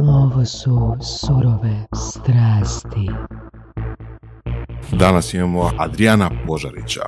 Ovo su surove strasti. Danas imamo Adriana Božarića,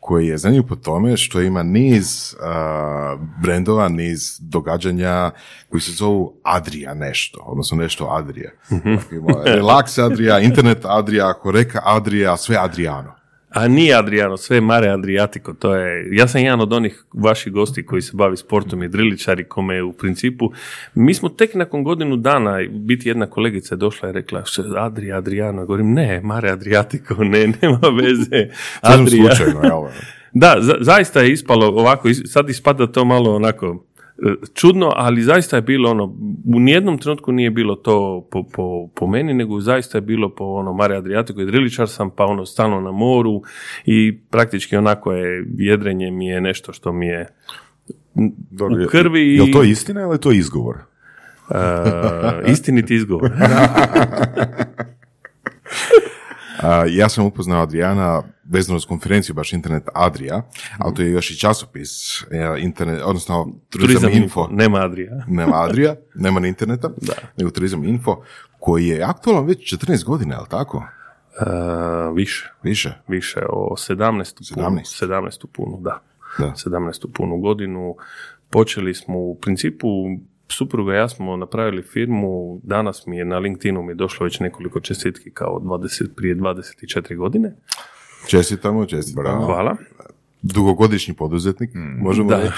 koji je zanimljiv po tome što ima niz uh, brendova, niz događanja koji se zovu Adria nešto, odnosno nešto Adrije. Dakle, ima Relax Adria, Internet Adria, Koreka Adria, sve Adriano. A nije Adriano, sve je Mare Adriatico, to je, ja sam jedan od onih vaših gosti koji se bavi sportom i driličari, kome je u principu, mi smo tek nakon godinu dana, biti jedna kolegica je došla i rekla, Adria, Adriano, govorim, ne, Mare Adriatico, ne, nema veze, Adria. Slučajno? Da, za- zaista je ispalo ovako, sad ispada to malo onako čudno, ali zaista je bilo ono, u nijednom trenutku nije bilo to po, po, po meni, nego zaista je bilo po ono Mare Adriatico i driličar sam, pa ono stalno na moru i praktički onako je, jedrenje mi je nešto što mi je Dobro, u krvi Je li to istina ili je to izgovor? e, istiniti izgovor. A, ja sam upoznao Adriana vezano s konferenciju, baš Internet Adria, ali to je još i časopis, e, internet, odnosno Turizam, Turizam Info. nema Adrija. Nema Adria, nema ni interneta, nego Turizam Info, koji je aktualan već 14 godina, je li tako? E, više. Više. više o 17. punu, 17. 17. punu, da. Da. 17. punu godinu. Počeli smo u principu, supruga i ja smo napravili firmu, danas mi je na LinkedInu mi je došlo već nekoliko čestitki kao 20, prije 24 godine. Čestitamo, čestitamo. Hvala. Dugogodišnji poduzetnik, možemo Da. reći.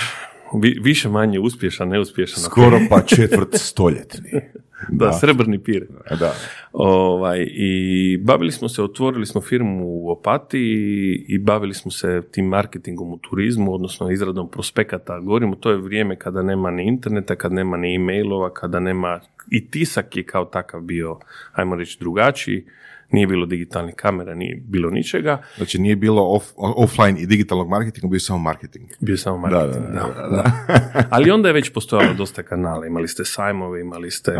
Vi- više manje uspješan, neuspješan. Skoro pa četvrt stoljetni. Da, srebrni pir. Da. Ovaj, I bavili smo se, otvorili smo firmu u Opatiji i bavili smo se tim marketingom u turizmu, odnosno izradom prospekata. Govorimo, to je vrijeme kada nema ni interneta, kada nema ni e-mailova, kada nema, i tisak je kao takav bio, ajmo reći, drugačiji. Nije bilo digitalnih kamera, nije bilo ničega. Znači nije bilo off, offline i digitalnog marketinga, bio je samo marketing. Bio je samo marketing, da, da. Ali onda je već postojalo dosta kanala. Imali ste sajmove, imali ste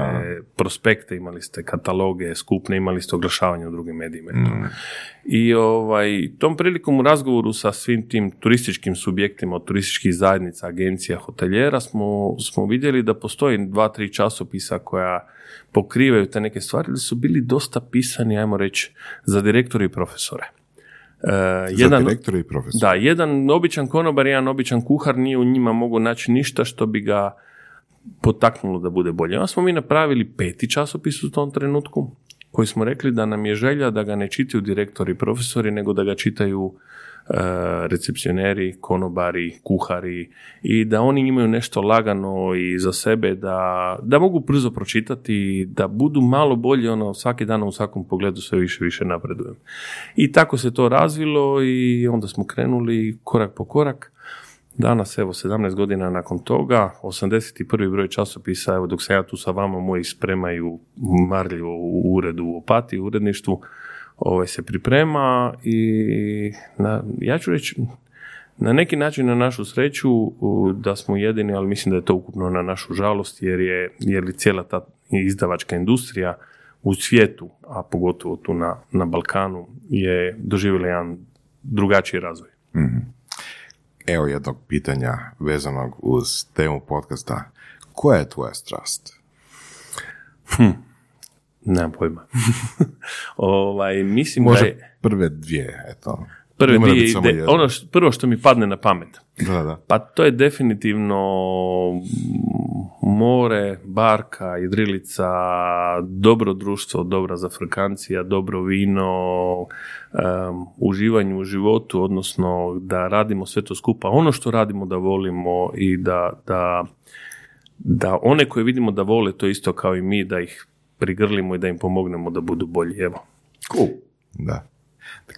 prospekte, imali ste kataloge, skupne, imali ste oglašavanje u drugim medijima. i to. I ovaj, tom prilikom u razgovoru sa svim tim turističkim subjektima od turističkih zajednica, agencija, hoteljera smo, smo vidjeli da postoji dva, tri časopisa koja pokrivaju te neke stvari, su bili dosta pisani, ajmo reći, za direktore i profesore. E, Za direktore i profesor. da, jedan običan konobar, jedan običan kuhar nije u njima mogu naći ništa što bi ga potaknulo da bude bolje. Onda smo mi napravili peti časopis u tom trenutku, koji smo rekli da nam je želja da ga ne čitaju direktori i profesori, nego da ga čitaju recepcioneri, konobari, kuhari i da oni imaju nešto lagano i za sebe da, da mogu brzo pročitati, da budu malo bolji, ono svaki dan u svakom pogledu sve više više napredujem. I tako se to razvilo i onda smo krenuli korak po korak. Danas, evo, 17 godina nakon toga, 81. broj časopisa, evo, dok sam ja tu sa vama, moji spremaju marljivo u uredu u Opati, u uredništvu, ovaj, se priprema i na, ja ću reći, na neki način na našu sreću da smo jedini, ali mislim da je to ukupno na našu žalost, jer je, jer je cijela ta izdavačka industrija u svijetu, a pogotovo tu na, na Balkanu, je doživjela jedan drugačiji razvoj. Evo jednog pitanja vezanog uz temu podcasta. Koja je tvoja strast? Nemam pojma. ovaj, mislim Može da je prve dvije, eto. prve dvije ono š- prvo što mi padne na pamet. Da, da. Pa to je definitivno more, barka, idrilica, dobro društvo, dobra zafrkancija, dobro vino, em, uživanje u životu, odnosno da radimo sve to skupa. Ono što radimo da volimo i da, da, da one koje vidimo da vole to isto kao i mi, da ih prigrlimo i da im pomognemo da budu bolji. Evo. Cool. Da.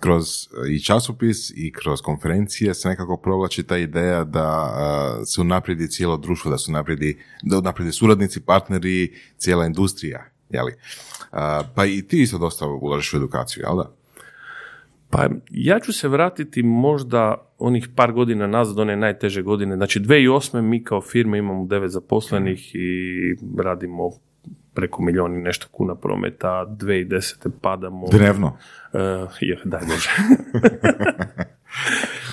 Kroz e, i časopis i kroz konferencije se nekako provlači ta ideja da e, se unaprijedi cijelo društvo, da se unaprijedi, da unaprijedi suradnici, partneri, cijela industrija, jeli? A, pa i ti isto dosta ulažeš u edukaciju, jel da? Pa ja ću se vratiti možda onih par godina nazad, one najteže godine. Znači 2008. mi kao firma imamo devet zaposlenih i radimo preko milijoni nešto kuna prometa, 2010. padamo. Dnevno. Uh, je, daj Bože.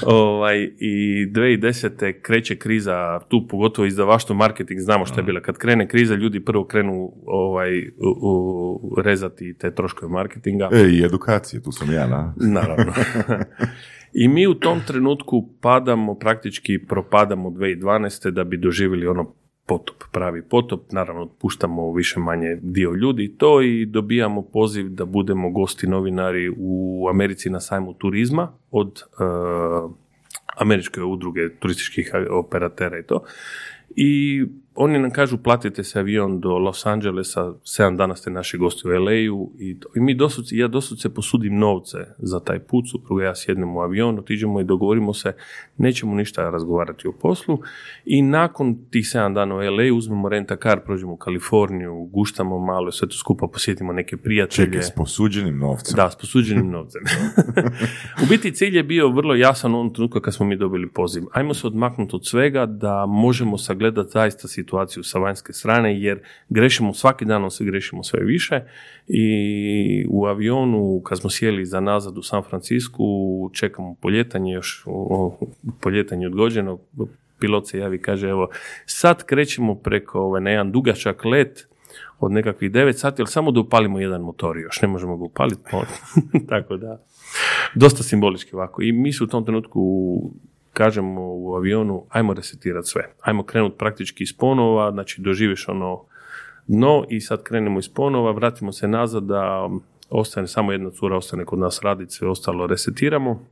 ovaj, I 2010. kreće kriza, tu pogotovo izdavaštvo marketing, znamo što je bila. Kad krene kriza, ljudi prvo krenu ovaj, u, u- rezati te troškove marketinga. E, i edukacije, tu sam ja, na. Naravno. I mi u tom trenutku padamo, praktički propadamo 2012. da bi doživjeli ono potop, pravi potop. Naravno, otpuštamo više manje dio ljudi to i dobijamo poziv da budemo gosti novinari u Americi na sajmu turizma od eh, američke udruge turističkih operatera i to. I oni nam kažu platite se avion do Los Angelesa, 7 dana ste naši gosti u LA-u i, to. I mi dosudce, ja dosudce posudim novce za taj put, supruga ja sjednemo u avion, otiđemo i dogovorimo se, nećemo ništa razgovarati o poslu i nakon tih 7 dana u LA uzmemo renta kar, prođemo u Kaliforniju, guštamo malo, sve to skupa posjetimo neke prijatelje. Čekaj, s posuđenim novcem. Da, s posuđenim novcem. u biti cilj je bio vrlo jasan u onom trenutku kad smo mi dobili poziv. Ajmo se odmaknuti od svega da možemo sagledati zaista situaciju sa vanjske strane jer grešimo svaki dan, se grešimo sve više. I u avionu kad smo sjeli za nazad u San Francisku čekamo poljetanje još poljetanje odgođeno pilot se javi kaže evo sad krećemo preko ovaj, na jedan dugačak let od nekakvih 9 sati, ali samo da upalimo jedan motor još, ne možemo ga upaliti, pa- tako da, dosta simbolički ovako. I mi se u tom trenutku kažemo u avionu, ajmo resetirati sve, ajmo krenuti praktički iz ponova, znači doživiš ono dno i sad krenemo iz ponova, vratimo se nazad da ostane samo jedna cura, ostane kod nas raditi, sve ostalo resetiramo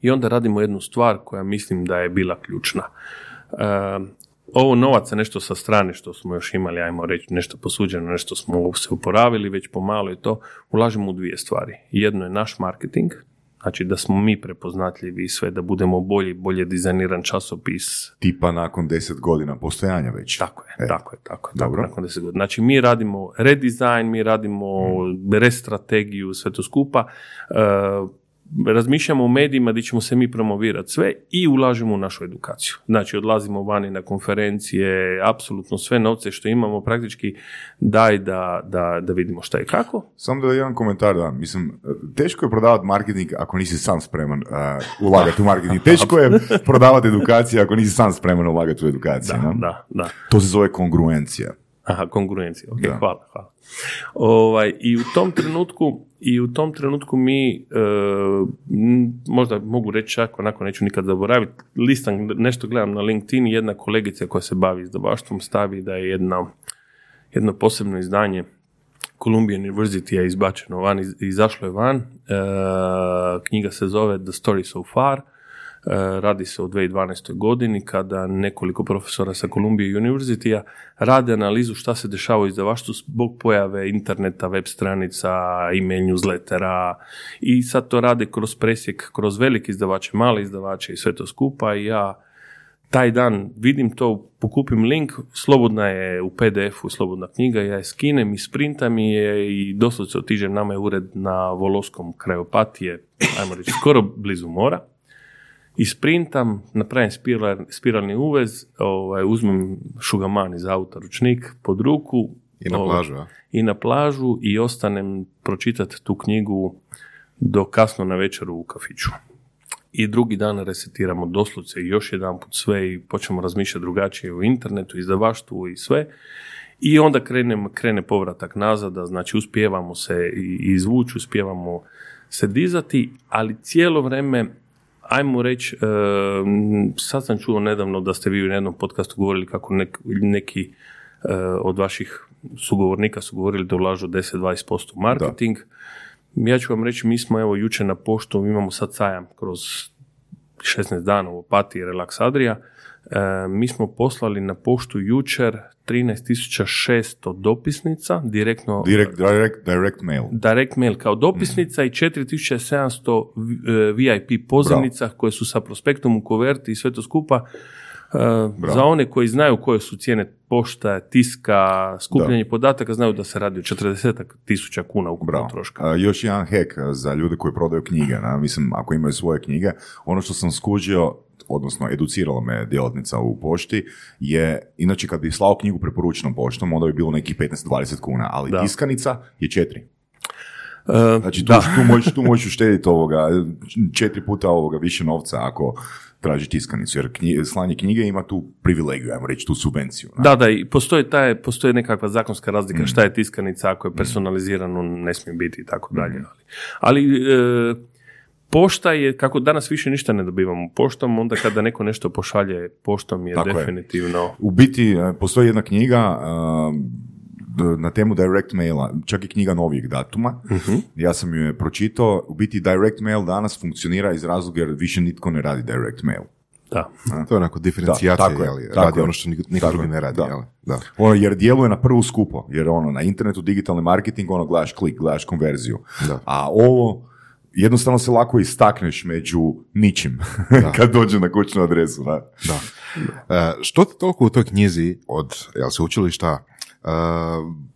i onda radimo jednu stvar koja mislim da je bila ključna. E, ovo novaca, nešto sa strane što smo još imali, ajmo reći, nešto posuđeno, nešto smo se uporavili već pomalo i to, ulažemo u dvije stvari. Jedno je naš marketing, znači da smo mi prepoznatljivi i sve, da budemo bolji, bolje dizajniran časopis, Tipa nakon deset godina postojanja već. tako je, E, tako je, tako je. dobro. Tako, nakon 10 godina. Znači, mi radimo redizajn, mi radimo restrategiju, sve to skupa. E, razmišljamo o medijima gdje ćemo se mi promovirati sve i ulažemo u našu edukaciju. Znači, odlazimo vani na konferencije, apsolutno sve novce što imamo praktički daj da, da, da vidimo šta i kako. Samo da jedan komentar da, mislim, teško je prodavati marketing ako nisi sam spreman uh, ulagati u marketing. Teško je prodavati edukaciju ako nisi sam spreman ulagati u edukaciju. Da, no? da, da. To se zove kongruencija. Aha, konkurencija. Ok, Da. hvala, hvala. Ovaj, I u tom trenutku i u tom trenutku mi e, možda mogu reći čak onako neću nikad zaboraviti listam nešto gledam na LinkedIn jedna kolegica koja se bavi izdavaštvom stavi da je jedna, jedno posebno izdanje Columbia University je izbačeno van, iz- izašlo je van, e, knjiga se zove The Story So Far, radi se o 2012. godini kada nekoliko profesora sa Columbia University rade analizu šta se dešava u izdavaštvu zbog pojave interneta, web stranica, e-mail newslettera i sad to rade kroz presjek, kroz velike izdavače, male izdavače i sve to skupa i ja taj dan vidim to, pokupim link, slobodna je u PDF-u, slobodna knjiga, ja je skinem i sprintam je i doslovce otiđem, nama je ured na Voloskom kraju Opatije, ajmo reći, skoro blizu mora. I sprintam, napravim spiral, spiralni uvez, ovaj, uzmem šugaman iz auta, ručnik pod ruku. I na ovaj, plažu, a? I na plažu i ostanem pročitati tu knjigu do kasno na večeru u kafiću. I drugi dan resetiramo doslovce i još jedan put sve i počnemo razmišljati drugačije u internetu, izdavaštvu i sve. I onda krenem, krene povratak nazad, a znači uspijevamo se izvući, uspijevamo se dizati, ali cijelo vrijeme ajmo reći, e, sad sam čuo nedavno da ste vi u jednom podcastu govorili kako nek- neki e, od vaših sugovornika su govorili da ulažu 10-20% u marketing. Ja ću vam reći, mi smo evo jučer na poštu, imamo sad sajam kroz 16 dana u Opatiji Relax Adria. E, mi smo poslali na poštu jučer 13.600 dopisnica, direktno Direct, direct, direct mail. direct mail kao dopisnica i 4700 v- e, VIP pozivnica koje su sa prospektom u koverti i sve to skupa. E, za one koji znaju koje su cijene pošta, tiska, skupljanje podataka, znaju da se radi o 40 tisuća kuna ukupno Bravo. troška. A, još jedan hack a, za ljude koji prodaju knjige. Na? Mislim, ako imaju svoje knjige, ono što sam skužio, odnosno educirala me djelatnica u pošti, je, inače kad bi slao knjigu preporučenom poštom, onda bi bilo nekih 15-20 kuna, ali Da. tiskanica je 4. E, Znači tu, da. tu, možeš, tu možeš uštediti ovoga, četiri puta ovoga više novca ako traži tiskanicu, jer knji- slanje knjige ima tu privilegiju, ajmo reći, tu subvenciju. ne? Da, da, i postoji, taj, postoji nekakva zakonska razlika Mm. šta je tiskanica, ako je personalizirano, ne smije biti i tako Mm. dalje. Ali, ali e, pošta je, kako danas više ništa ne dobivamo poštom, onda kada neko nešto pošalje poštom je Tako je. definitivno... U biti, e, postoji jedna knjiga a, d- na temu direct maila, čak i knjiga novijeg datuma. Ja sam ju je pročitao. U biti direct mail danas funkcionira iz razloga jer više nitko ne radi direct mail. Da. To je onako diferencijacija, Da, tako je, jeli, tako radi je. ono što niko, drugi je, ne radi, da. jeli, da. Ono, jer djeluje na prvu skupo, jer ono, na internetu digitalni marketing, ono, gledaš klik, gledaš konverziju. Da. A ovo, jednostavno se lako istakneš među ničim, kad dođe na kućnu adresu, da. Da. E, što te toliko u toj knjizi od jel, sveučilišta e,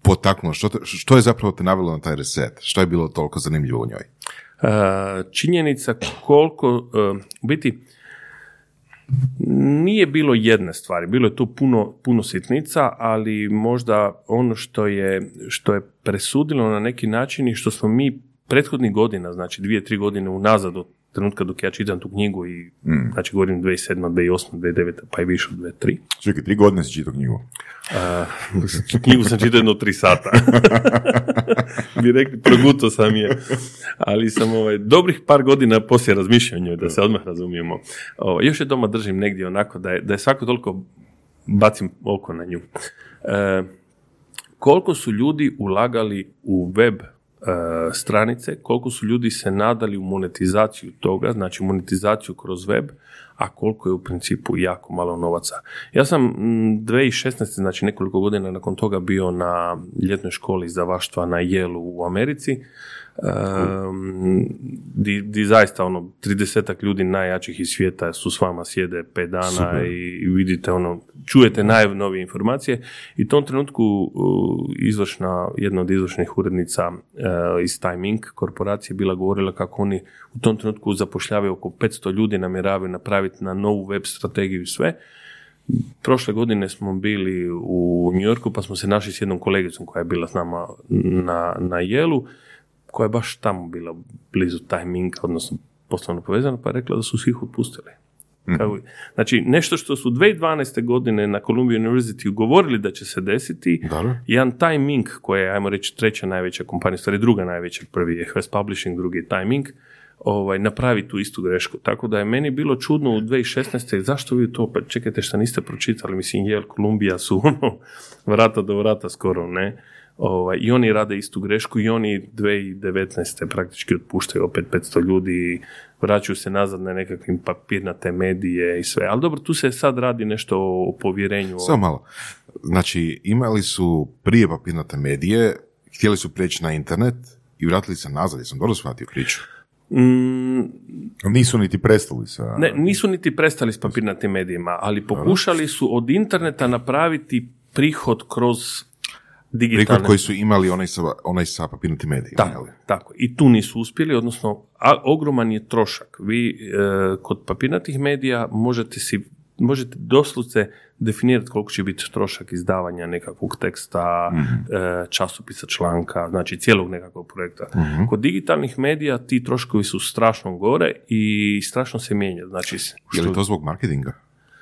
potaknulo? Što, te- što je zapravo te navelo na taj reset? Što je bilo toliko zanimljivo u njoj? E, činjenica koliko, e, u biti, nije bilo jedne stvari, bilo je tu puno, puno sitnica, ali možda ono što je, što je presudilo na neki način i što smo mi prethodnih godina, znači dvije, tri godine unazad od trenutka dok ja čitam tu knjigu i znači govorim 2007, 2008, 2009, pa i više od 2003. Čekaj, tri godine si čitao knjigu. Uh, knjigu sam čitao jedno tri sata. Bi rekli, proguto sam je. Ali sam ovaj, dobrih par godina poslije razmišljao o njoj, da se odmah razumijemo. O, još je doma držim negdje onako da je, da je svako toliko bacim oko na nju. E, koliko su ljudi ulagali u web stranice, koliko su ljudi se nadali u monetizaciju toga, znači monetizaciju kroz web, a koliko je u principu jako malo novaca. Ja sam mm, 2016. znači nekoliko godina nakon toga bio na ljetnoj školi za vaštva na Jelu u Americi, um, di, di zaista ono 30 ljudi najjačih iz svijeta su s vama sjede pet dana i vidite ono, čujete najnovije informacije i u tom trenutku uh, izvršna, jedna od izvršnih urednica uh, iz Time Inc. korporacije bila govorila kako oni u tom trenutku zapošljavaju oko 500 ljudi, namjeravaju napraviti na novu web strategiju i sve. Prošle godine smo bili u New Yorku pa smo se našli s jednom kolegicom koja je bila s nama na, na Jelu, koja je baš tamo bila blizu Inc. odnosno poslovno povezana, pa je rekla da su svih otpustili. Kao- Znači, nešto što su 2012. godine na Columbia University govorili da će se desiti, jedan Time Inc. koja je, ajmo reći, treća najveća kompanija, stvari druga najveća, prvi je Publishing, drugi je Time Inc., ovaj, napravi tu istu grešku. Tako da je meni bilo čudno u 2016. zašto vi to, pa čekajte šta niste pročitali, mislim, Yale, Columbia su ono, vrata do vrata skoro, ne? Ovaj, I oni rade istu grešku i oni 2019. praktički otpuštaju opet 500 ljudi i vraćaju se nazad na nekakvim papirnate medije i sve. Ali dobro, tu se sad radi nešto o povjerenju. Samo malo. Znači, imali su prije papirnate medije, htjeli su prijeći na internet i vratili se nazad, jesam dobro shvatio priču. Mm, Nisu niti prestali sa... Ne, nisu niti prestali s papirnatim medijima, ali pokušali su od interneta napraviti prihod kroz digitalne... Prihod koji su imali onaj sa, onaj sa papirnatim medijima. Tako, tako. I tu nisu uspjeli, odnosno a, ogroman je trošak. Vi e, kod papirnatih medija možete si možete doslovce definirati koliko će biti trošak izdavanja nekakvog teksta, e, časopisa, članka, znači cijelog nekakvog projekta. Kod digitalnih medija ti troškovi su strašno gore i strašno se mijenjaju. Znači, Je li to zbog marketinga?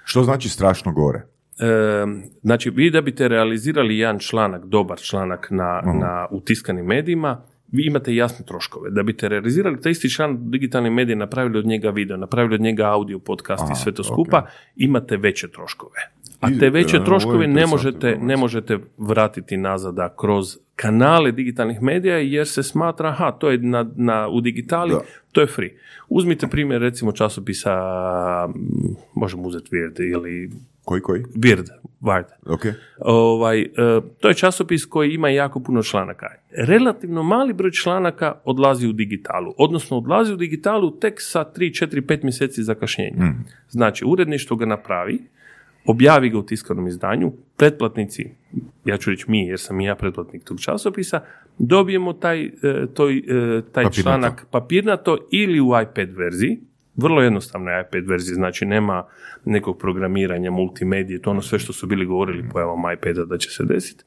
Što znači strašno gore? E, znači, vi da biste realizirali jedan članak, dobar članak na, na, u tiskanim medijima, vi imate jasne troškove. Da biste realizirali taj isti članak u digitalnim medijima, napravili od njega video, napravili od njega audio, podcast i Aha, sve to skupa, imate veće troškove. A I- te veće e, troškove ne možete, ne možete vratiti nazada kroz kanale digitalnih medija jer se smatra, aha, to je na, na, u digitali, Da. to je free. Uzmite primjer recimo časopisa, možemo uzeti Weird ili Koji, koji? Weird, Wired. Ok. Ovaj, e, to je časopis koji ima jako puno članaka. Relativno mali broj članaka odlazi u digitalu, odnosno odlazi u digitalu tek sa 3, 4, 5 mjeseci zakašnjenja. Znači, uredništvo ga napravi, objavi ga u tiskanom izdanju, pretplatnici, ja ću reći mi, jer sam i ja pretplatnik tog časopisa, dobijemo taj, e, toj, e, taj Papirnato. članak papirnato ili u iPad verziji, vrlo jednostavna je iPad verzija, znači nema nekog programiranja, multimedije, to ono sve što su bili govorili pojavom iPada da će se desiti.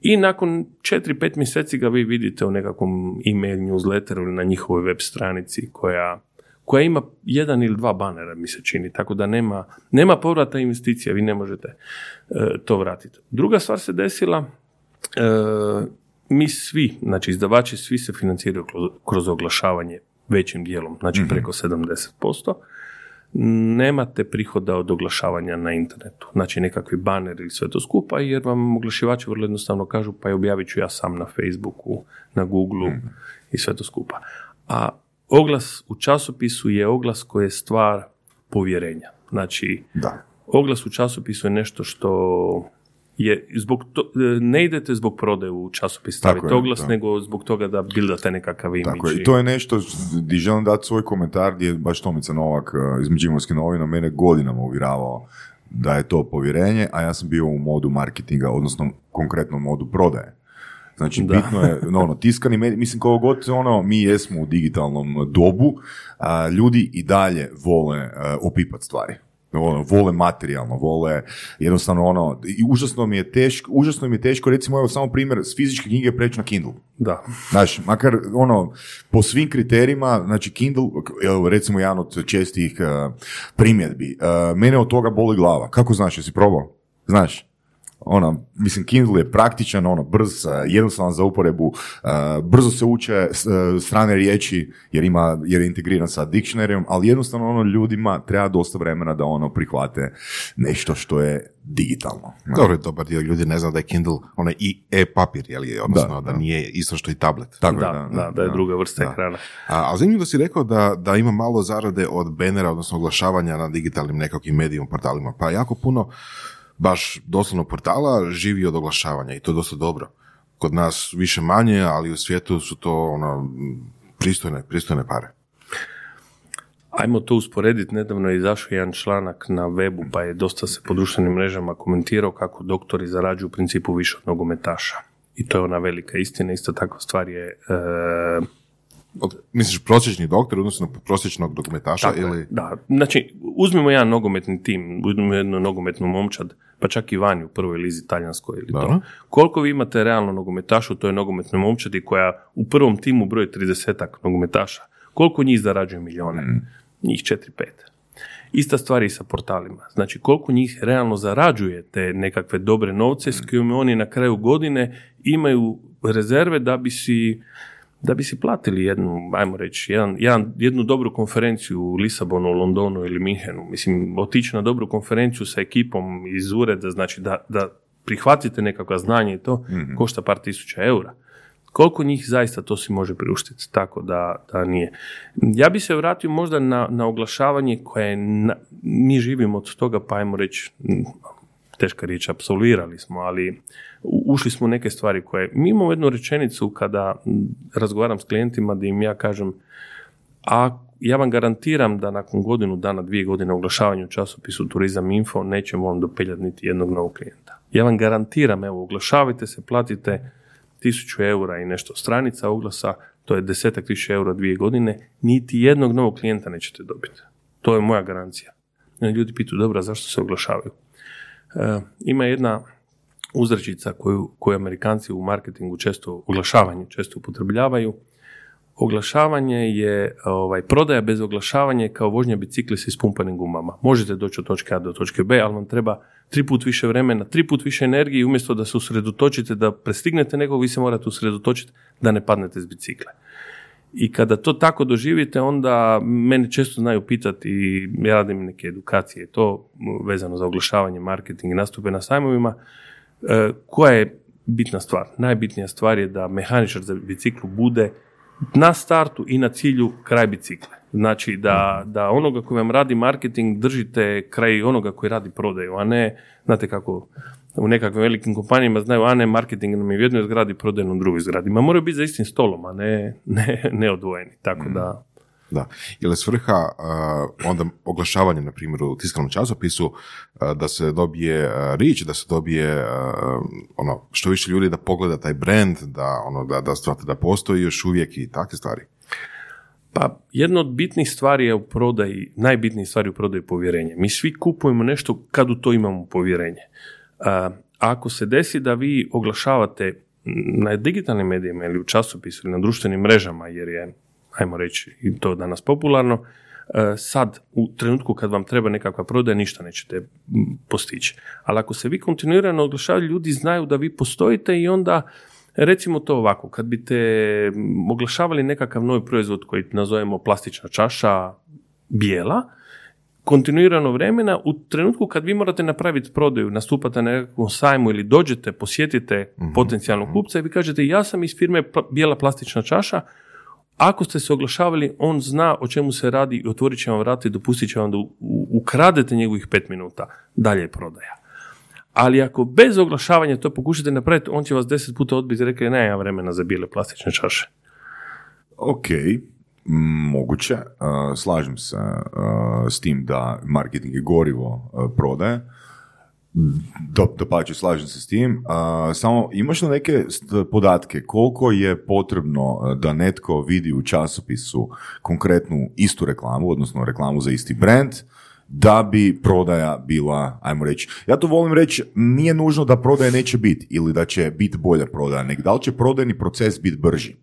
I nakon 4-5 mjeseci ga vi vidite u nekakvom email newsletteru ili na njihovoj web stranici koja, koja ima jedan ili dva banera, mi se čini, tako da nema, nema povrata investicija, vi ne možete e, to vratiti. Druga stvar se desila, e, mi svi, znači izdavači svi se financiraju kroz, kroz oglašavanje većim dijelom, znači preko 70%. Nemate prihoda od oglašavanja na internetu, znači nekakvi baner ili sve to skupa, jer vam oglašivači vrlo jednostavno kažu pa je objavit ću ja sam na Facebooku, na Googleu i sve to skupa. A oglas u časopisu je oglas koji je stvar povjerenja. Znači, Da. oglas u časopisu je nešto što je zbog to, ne idete zbog prodaje u časopis staviti oglas, nego zbog toga da bildate nekakav imidž. Tako je. I to je nešto gdje želim dati svoj komentar gdje je baš Tomica Novak eh, iz Međimurske novina mene godinama uvjeravao da je to povjerenje, a ja sam bio u modu marketinga, odnosno konkretno u modu prodaje. Znači, Da. bitno je, no, ono, tiskani medij, mislim, koliko god ono, mi jesmo u digitalnom dobu, a, ljudi i dalje vole a, opipat stvari. Ono, vole materijalno, vole jednostavno ono, i užasno mi je teško, užasno mi je teško, recimo, evo samo primjer, s fizičke knjige preći na Kindle. Da. Znaš, makar ono, po svim kriterijima, znači Kindle, evo recimo jedan od čestih uh, primjedbi, uh, mene od toga boli glava. Kako znaš, jesi probao? Znaš, ono, mislim, Kindle je praktičan, ono, brz, uh, jednostavan za uporebu, uh, brzo se uče s- uh, strane riječi, jer ima, jer je integriran sa dictionaryom, ali jednostavno ono, ljudima treba dosta vremena da ono prihvate nešto što je digitalno. Dobro, dobar dio ljudi ne zna da je Kindle onaj i e-papir, jel je, odnosno da, Da, da. nije isto što i tablet. Tako je, Da, da, da, je druga vrsta ekrana. A, a zanimljivo da si rekao da, da ima malo zarade od benera, odnosno oglašavanja na digitalnim nekakvim medijima, portalima. Pa jako puno, baš doslovno portala, živi od oglašavanja i to je dosta dobro. Kod nas više manje, ali u svijetu su to ono, pristojne, pristojne pare. Ajmo to usporediti, nedavno je izašao jedan članak na webu, pa je dosta se po društvenim mrežama komentirao kako doktori zarađuju u principu više od nogometaša. I to je ona velika istina, isto takva stvar je... e, Od, misliš prosječni doktor, odnosno prosječnog Tako je, ili... Da, znači, uzmimo jedan nogometni tim, uzmimo jednu nogometnu momčad, pa čak i vani u prvoj lizi talijanskoj ili to. Koliko vi imate realno nogometaša u toj nogometnoj momčadi koja u prvom timu broji 30 nogometaša? Koliko njih zarađuje milijone? Njih 4-5. Ista stvar i sa portalima. Znači, koliko njih realno zarađuje te nekakve dobre novce s kojima oni na kraju godine imaju rezerve da bi si da bi si platili jednu, ajmo reći, jedan, jedan, jednu dobru konferenciju u Lisabonu, Londonu ili Minhenu. Mislim, otići na dobru konferenciju sa ekipom iz ureda, znači da, da prihvatite nekakva znanja i to, košta par tisuća eura. Koliko njih zaista to si može priuštiti, tako da, da nije. Ja bi se vratio možda na, na oglašavanje koje je, na- mi živimo od toga, pa ajmo reći, teška riječ, apsolvirali smo, ali u- ušli smo u neke stvari koje, mi imamo jednu rečenicu kada razgovaram s klijentima da im ja kažem, a ja vam garantiram da nakon godinu dana, dvije godine oglašavanja u časopisu Turizam Info nećemo vam dopeljati niti jednog novog klijenta. Ja vam garantiram, evo, oglašavajte se, platite tisuću eura i nešto stranica oglasa, to je desetak tisuća eura dvije godine, niti jednog novog klijenta nećete dobiti. To je moja garancija. Ljudi pitaju, dobro, zašto se oglašavaju? E, ima jedna uzrečica koju, koju Amerikanci u marketingu često, oglašavanju često upotrebljavaju. Oglašavanje je, ovaj, prodaja bez oglašavanja kao vožnja bicikli sa ispumpanim gumama. Možete doći od točke A do točke B, ali vam treba tri put više vremena, tri put više energije i umjesto da se usredotočite da prestignete nekog, vi se morate usredotočiti da ne padnete s bicikle. I kada to tako doživite, onda mene često znaju pitati i ja radim neke edukacije, to vezano za oglašavanje, marketing i nastupe na sajmovima, koja je bitna stvar? Najbitnija stvar je da mehaničar za biciklu bude na startu i na cilju kraj bicikle. Znači da, da onoga koji vam radi marketing držite kraj onoga koji radi prodaju, a ne, znate kako u nekakvim velikim kompanijama znaju, a ne, marketing nam je u jednoj zgradi, prodaju nam u drugoj zgradi. Ma moraju biti za istim stolom, a ne, ne, ne odvojeni. Tako da, Da. Je li svrha uh, onda oglašavanje, na primjer, u tiskanom časopisu, uh, da se dobije uh, reach, da se dobije ono, što više ljudi da pogleda taj brand, da, ono, da, da, shvate da postoji još uvijek i takve stvari. Pa jedna od bitnih stvari je u prodaji, najbitnijih stvari u prodaji je povjerenje. Mi svi kupujemo nešto kad u to imamo povjerenje. A, ako se desi da vi oglašavate na digitalnim medijima ili u časopisu ili na društvenim mrežama, jer je, ajmo reći, i to danas popularno, e, sad, u trenutku kad vam treba nekakva prodaja, ništa nećete postići. Ali ako se vi kontinuirano oglašavaju, ljudi znaju da vi postojite i onda, recimo to ovako, kad biste oglašavali nekakav novi proizvod koji nazovemo plastična čaša bijela, kontinuirano vremena, u trenutku kad vi morate napraviti prodaju, nastupate na nekakvom sajmu ili dođete, posjetite potencijalnog kupca i vi kažete ja sam iz firme bijela plastična čaša, ako ste se oglašavali, on zna o čemu se radi i otvorit će vam vrata i dopustit će vam da ukradete njegovih pet minuta. Dalje je prodaja. Ali ako bez oglašavanja to pokušate napraviti, on će vas deset puta odbiti i reći ne, ja vremena za bijele plastične čaše. Ok, moguće. Slažem se s tim da marketing je gorivo prodaje. Do, dapače, slažem se s tim. Uh, samo imaš li neke podatke koliko je potrebno uh, da netko vidi u časopisu konkretnu istu reklamu, odnosno reklamu za isti brand, da bi prodaja bila, ajmo reći, ja to volim reći, nije nužno da prodaje neće biti ili da će biti bolja prodaja, nego da li će prodajni proces biti brži.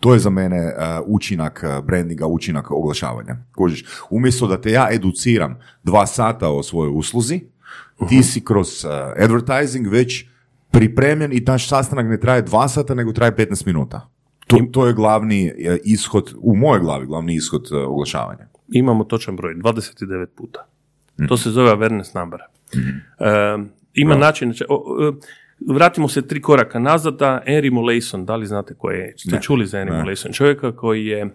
To je za mene uh, učinak uh, brandinga, učinak oglašavanja. Kužiš, umjesto da te ja educiram dva sata o svojoj usluzi, ti si kroz uh, advertising već pripremljen i naš sastanak ne traje dva sata, nego traje 15 minuta. To, to je glavni uh, ishod, u mojoj glavi, glavni ishod uh, oglašavanja. imamo točan broj, 29 puta. To se zove awareness number. E, ima način, znači, o, e, vratimo se tri koraka nazad, da Henry Molaison, da li znate ko je, ste Ne. čuli za Henry Ne. Molaison, čovjeka koji je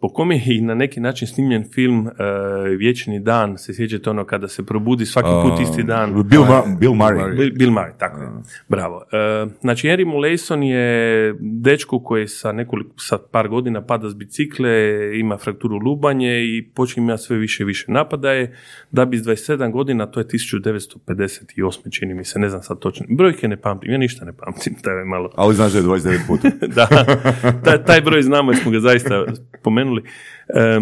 po kome je i na neki način snimljen film e, Vječni dan, se sjećate ono kada se probudi svaki put isti dan. Uh, Bill, Ma- Bill Murray. Bill, Bill Murray, tako je. Bravo. E, znači, Henry Molaison je dečko koji sa nekoliko, sa par godina pada s bicikle, ima frakturu lubanje i počinje imati sve više i više napadaje, da bi s 27 godina, to je 1958. čini mi se, ne znam sad točno, brojke ne pamtim, ja ništa ne pamtim, to je malo Ali znaš da je 29 puta. da, taj, taj broj znamo jer smo ga zaista spomenuli. E,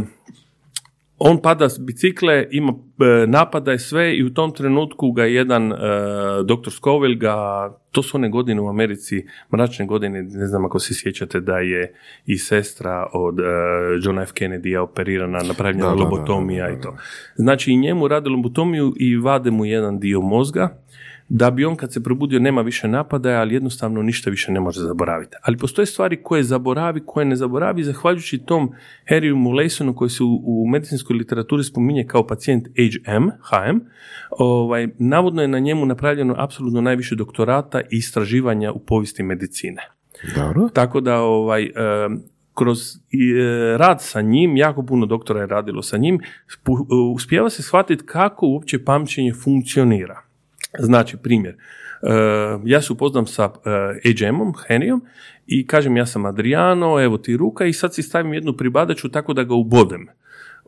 on pada s bicikle, ima e, napadaje sve i u tom trenutku ga jedan e, dr. Scoville ga, to su one godine u Americi, mračne godine, ne znam ako se sjećate da je i sestra od e, Johna F. Kennedy operirana, napravljena da, lobotomija da, da, i to. Znači i njemu rade lobotomiju i vade mu jedan dio mozga, da bi on kad se probudio nema više napadaja, ali jednostavno ništa više ne može zaboraviti. Ali postoje stvari koje zaboravi, koje ne zaboravi, zahvaljujući tom Harryu Mulesonu koji se u, u medicinskoj literaturi spominje kao pacijent HM, HM, ovaj, navodno je na njemu napravljeno apsolutno najviše doktorata i istraživanja u povijesti medicine. Dobro. Tako da ovaj, e, kroz i, e, rad sa njim, jako puno doktora je radilo sa njim, spu- uspijeva se shvatiti kako uopće pamćenje funkcionira. Znači, primjer, e, ja se upoznam sa uh, HM-om, Henryom, i kažem ja sam Adriano, evo ti ruka i sad si stavim jednu pribadaču tako da ga ubodem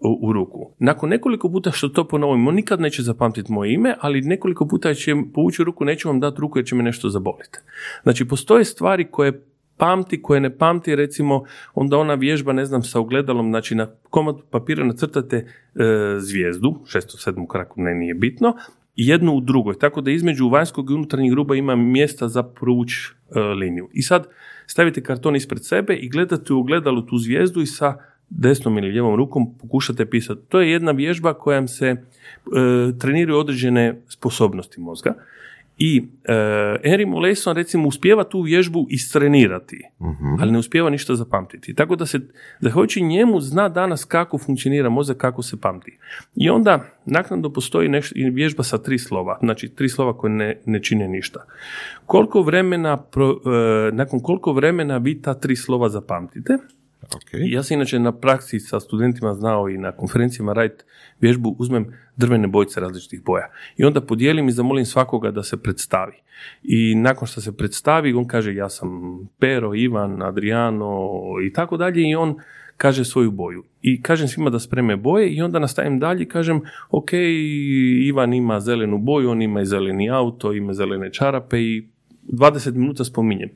u, ruku. Nakon nekoliko puta što to ponovim, on nikad neće zapamtiti moje ime, ali nekoliko puta će povući ruku, neću vam dati ruku jer će me nešto zaboliti. Znači, postoje stvari koje pamti, koje ne pamti, recimo, onda ona vježba, ne znam, sa ogledalom, znači na komad papira nacrtate e, zvijezdu, šesto, sedmu kraku, ne, nije bitno, i jednu u drugoj, tako da između vanjskog i unutarnjeg ruba ima mjesta za provući e, liniju. I sad stavite karton ispred sebe i gledate u ogledalu tu zvijezdu i sa desnom ili lijevom rukom pokušate pisati. To je jedna vježba kojom se e, treniraju određene sposobnosti mozga. I e, Henry Moleson recimo uspijeva tu vježbu istrenirati, ali ne uspijeva ništa zapamtiti. Tako da se, zahvaljujući njemu, zna danas kako funkcionira mozak, kako se pamti. I onda naknadno postoji nešto, i vježba sa tri slova, znači tri slova koje ne, ne čine ništa. Koliko vremena, pro- e, nakon koliko vremena vi ta tri slova zapamtite, Ok. ja sam inače na praksi sa studentima znao i na konferencijama raditi vježbu, uzmem drvene bojice različitih boja. I onda podijelim i zamolim svakoga da se predstavi. I nakon što se predstavi, on kaže ja sam Pero, Ivan, Adriano i tako dalje i on kaže svoju boju. I kažem svima da spreme boje i onda nastavim dalje i kažem ok, Ivan ima zelenu boju, on ima i zeleni auto, ima zelene čarape i 20 minuta spominjem.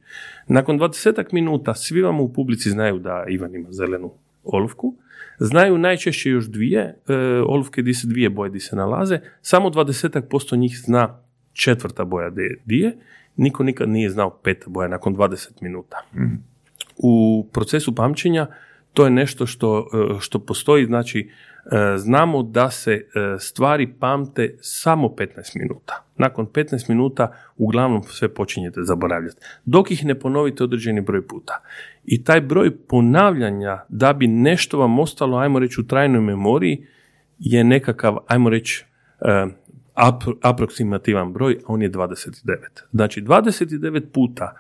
Nakon 20 minuta svi vam u publici znaju da Ivan ima zelenu olovku, znaju najčešće još dvije e, olovke gdje se dvije boje gdje se nalaze, samo 20% njih zna četvrta boja di di je, niko nikad nije znao peta boja nakon 20 minuta. U procesu pamćenja to je nešto što, e, što postoji, znači znamo da se e, stvari pamte samo 15 minuta. Nakon 15 minuta uglavnom sve počinjete zaboravljati. Dok ih ne ponovite određeni broj puta. I taj broj ponavljanja da bi nešto vam ostalo, ajmo reći, u trajnoj memoriji je nekakav, ajmo reći, ap- aproksimativan broj, a on je 29. Znači 29 puta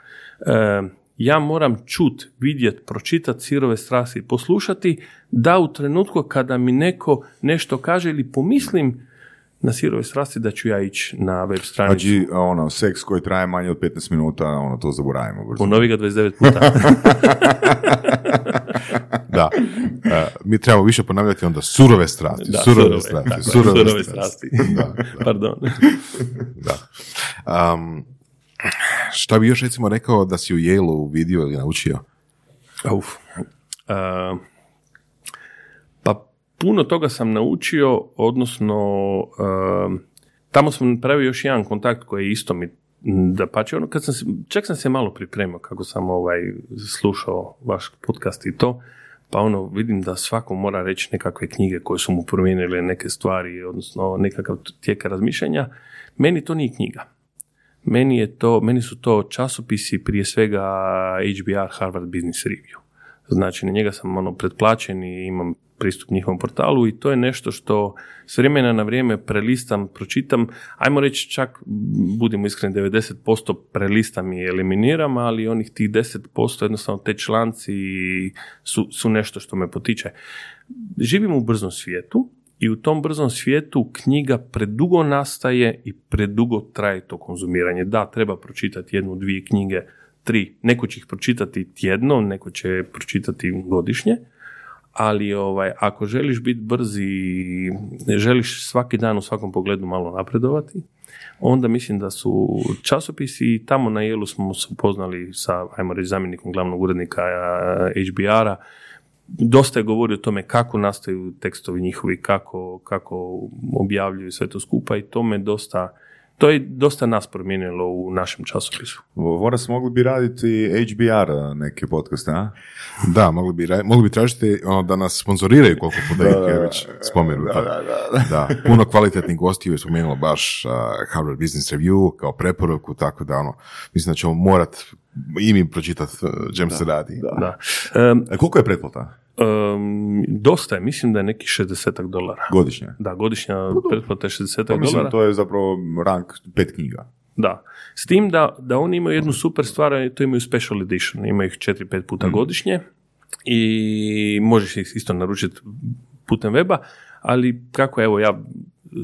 e, ja moram čut, vidjet, pročitat sirove strasti i poslušati da u trenutku kada mi neko nešto kaže ili pomislim na sirove strasti da ću ja ići na web stranicu. Znači, ono, seks koji traje manje od 15 minuta, ono, to zaboravimo. brzo. Ponovi ga 29 puta. Da. E, mi trebamo više ponavljati onda surove strasti. Da, surove, strasti. surove surove strasti. strasti. Da, Pardon. da. Um, šta bi još recimo rekao da si u Yale-u vidio ili naučio? Uf. Uh, pa puno toga sam naučio, odnosno uh, tamo sam napravio još jedan kontakt koji je isto mi da pače, ono kad sam se, čak sam se malo pripremio kako sam ovaj slušao vaš podcast i to, pa ono vidim da svako mora reći nekakve knjige koje su mu promijenile neke stvari, odnosno nekakav tijek razmišljanja. Meni to nije knjiga. Meni, je to, meni su to časopisi, prije svega HBR, Harvard Business Review. Znači, na njega sam ono pretplaćen i imam pristup njihovom portalu i to je nešto što s vremena na vrijeme prelistam, pročitam, ajmo reći čak, budimo iskreni, 90% prelistam i eliminiram, ali onih tih 10% jednostavno te članci su, su nešto što me potiče. Živimo u brzom svijetu, i u tom brzom svijetu knjiga predugo nastaje i predugo traje to konzumiranje. Da, treba pročitati jednu, dvije knjige, tri. Neko će ih pročitati tjedno, neko će pročitati godišnje, ali ovaj, ako želiš biti brz i želiš svaki dan u svakom pogledu malo napredovati, onda mislim da su časopisi i tamo na Jelu smo se upoznali sa, ajmo reći, zamjenikom glavnog urednika eh, HBR-a, dosta je govorio o tome kako nastaju tekstovi njihovi, kako, kako objavljuju sve to skupa i to me dosta, to je dosta nas promijenilo u našem časopisu. Voras, mogli bi raditi HBR neke podcaste, a? Da, mogli bi, ra- mogli bi tražiti ono, da nas sponzoriraju koliko puta ih je već spomenuto. Da, puno kvalitetnih gostiju je spomenulo baš uh, Harvard Business Review kao preporuku, tako da ono, mislim da ćemo morat i mi pročitati uh, čem se radi. Da. Em, E, koliko je pretplata em, dosta je, mislim da je neki 60 dolara. godišnje? Da, godišnja pretplata je 60 Pa mislim, dolara. to je zapravo rank pet knjiga. Da. S tim da, da oni imaju jednu super stvar, a to imaju special edition. Imaju ih 4-5 puta godišnje i možeš ih isto naručiti putem weba, ali kako evo ja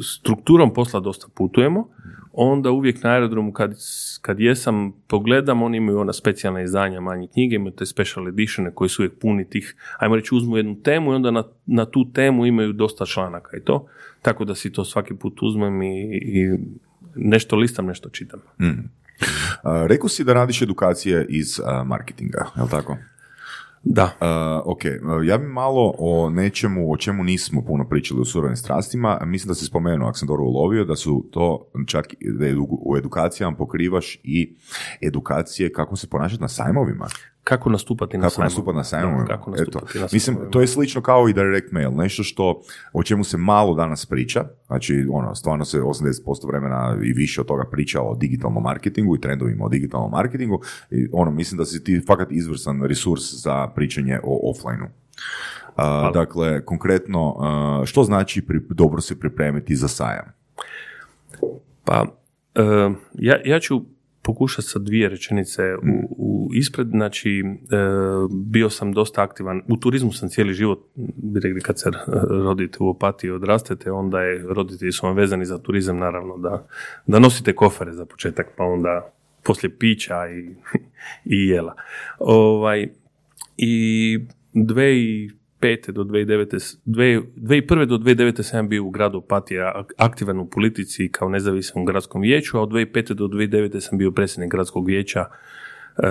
strukturom posla dosta putujemo, onda uvijek na aerodromu kad, kad jesam pogledam, oni imaju ona specijalna izdanja manje knjige, imaju te special editione koji su uvijek puni tih, ajmo reći uzmu jednu temu i onda na, na tu temu imaju dosta članaka i to, tako da si to svaki put uzmem i, i nešto listam, nešto čitam. A, rekao si da radiš edukacije iz a, marketinga, je tako? Da. Uh, ok, ja bi malo o nečemu o čemu nismo puno pričali u surovim strastima. Mislim da si spomenuo, ako sam dobro ulovio, da su to čak u edukacijama pokrivaš i edukacije kako se ponašati na sajmovima. Kako nastupati na Kako sajmu. nastupati na. Da, kako Eto, nastupati na Mislim, sajmovima. to je slično kao i direct mail, nešto što, o čemu se malo danas priča, znači, ono, stvarno se 80% vremena i više od toga priča o digitalnom marketingu i trendovima o digitalnom marketingu, i ono, mislim da si ti fakat izvrsan resurs za pričanje o offline-u. A, dakle, konkretno, a, što znači pri- dobro se pripremiti za sajam? Pa, e, ja, ja ću pokušati sa dvije rečenice u, u ispred, znači e, bio sam dosta aktivan, u turizmu sam cijeli život, bi rekli kad se rodite u opatiji i odrastete, onda je, roditelji su vam vezani za turizam, naravno da, da nosite kofere za početak, pa onda poslije pića i, i jela. Ovaj, I 2005. do 2009. s- dve- 2001. do 2009. sam bio u gradu Opatija ak- aktivan u politici kao nezavisan u gradskom vijeću, a od 2005. do 2009. sam bio predsjednik gradskog vijeća e,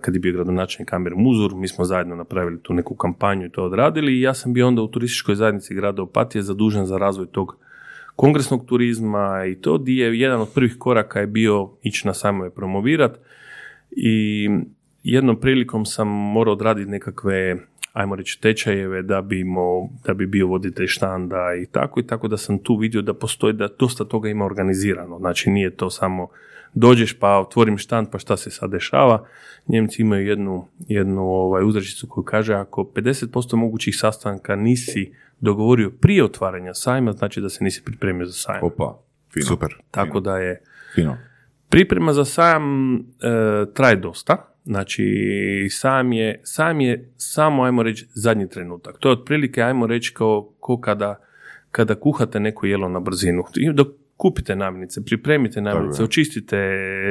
kad je bio gradonačelnik Amir Muzur, mi smo zajedno napravili tu neku kampanju i to odradili i ja sam bio onda u turističkoj zajednici grada Opatije zadužen za razvoj tog kongresnog turizma i to di je jedan od prvih koraka je bio ići na sajmove promovirat i jednom prilikom sam morao odraditi nekakve ajmo reći tečajeve da bi, imao, da bi bio voditelj štanda i tako i tako da sam tu vidio da postoji da dosta toga ima organizirano. Znači nije to samo dođeš pa otvorim štand pa šta se sad dešava. Njemci imaju jednu, jednu ovaj, uzrečicu koju kaže ako 50% mogućih sastanka nisi dogovorio prije otvaranja sajma, znači da se nisi pripremio za sajam. Opa, fino. Super. Tako da je Fino. Priprema za sajam e, traje dosta, znači sam je, sam je samo, ajmo reći, zadnji trenutak. To je otprilike, ajmo reći, kao, ko kada, kada kuhate neko jelo na brzinu. Dok kupite namirnice, pripremite namirnice, očistite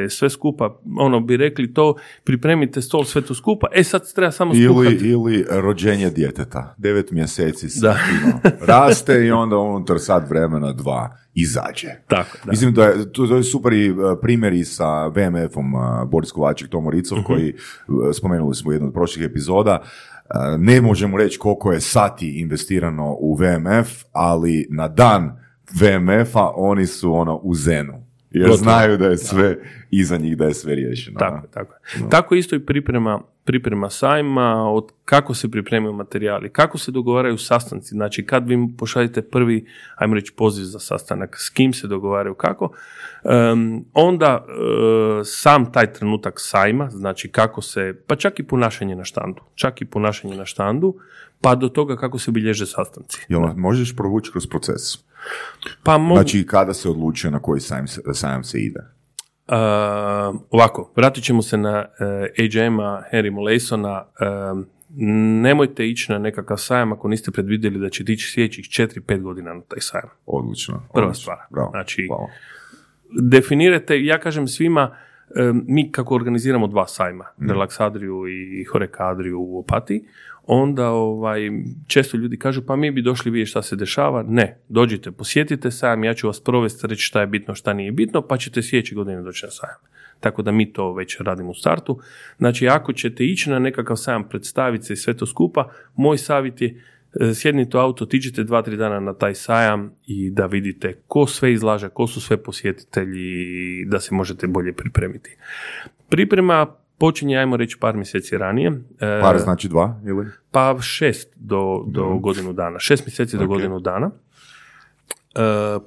sve skupa, ono bi rekli to, pripremite stol, sve to skupa, e sad treba samo skuhati. Ili, ili rođenje djeteta. Devet mjeseci se Da. raste i onda unutar sat vremena dva izađe. Tako, da. Mislim da je, to, je super i uh, primjer i sa VMF-om uh, Boris Kovaček, Tomo Ricov, Mhm. koji uh, spomenuli smo u jednom od prošlih epizoda. Ne možemo reći koliko je sati investirano u VMF, ali na dan VMF-a oni su ono u zenu. Jer Gotovo. znaju da je sve iza njih, da je sve riješeno. Tako, tako. je. Tako isto i priprema, priprema sajma, od kako se pripremaju materijali, kako se dogovaraju sastanci, znači kad vi pošaljete prvi, ajmo reći, poziv za sastanak, s kim se dogovaraju, kako, Em, onda e, sam taj trenutak sajma, znači kako se, pa čak i ponašanje na štandu, čak i ponašanje na štandu, pa do toga kako se bilježe sastanci. Jel možeš provući kroz proces? Pa mogu, Znači, kada se odlučuje na koji sajam se, sajam se ide? Uh, ovako, vratit ćemo se na uh, AJM-a Henry Molaysona. Um, nemojte ići na nekakav sajam ako niste predvidjeli da ćete ići sljedećih 4-5 godina na taj sajam. Odlično. Prva odlično. stvar. Bravo. Znači, Hvala. Definirajte, ja kažem svima, mi kako organiziramo dva sajma, Relax Adriju i Horek Adriju u Opatiji, onda ovaj, često ljudi kažu pa mi bi došli vidjeti šta se dešava. Ne, dođite, posjetite sajam, ja ću vas provesti, reći šta je bitno, šta nije bitno, pa ćete sljedeće godine doći na sajam. Tako da mi to već radimo u startu. Znači, ako ćete ići na nekakav sajam, predstaviti se i sve to skupa, moj savjet je sjednite u auto, tiđite dva, tri dana na taj sajam i da vidite ko sve izlaže, ko su sve posjetitelji i da se možete bolje pripremiti. Priprema počinje, ajmo reći, par mjeseci ranije. E, Par znači dva, ili? pa šest do, do godinu dana. Šest mjeseci do Ok. godinu dana. E,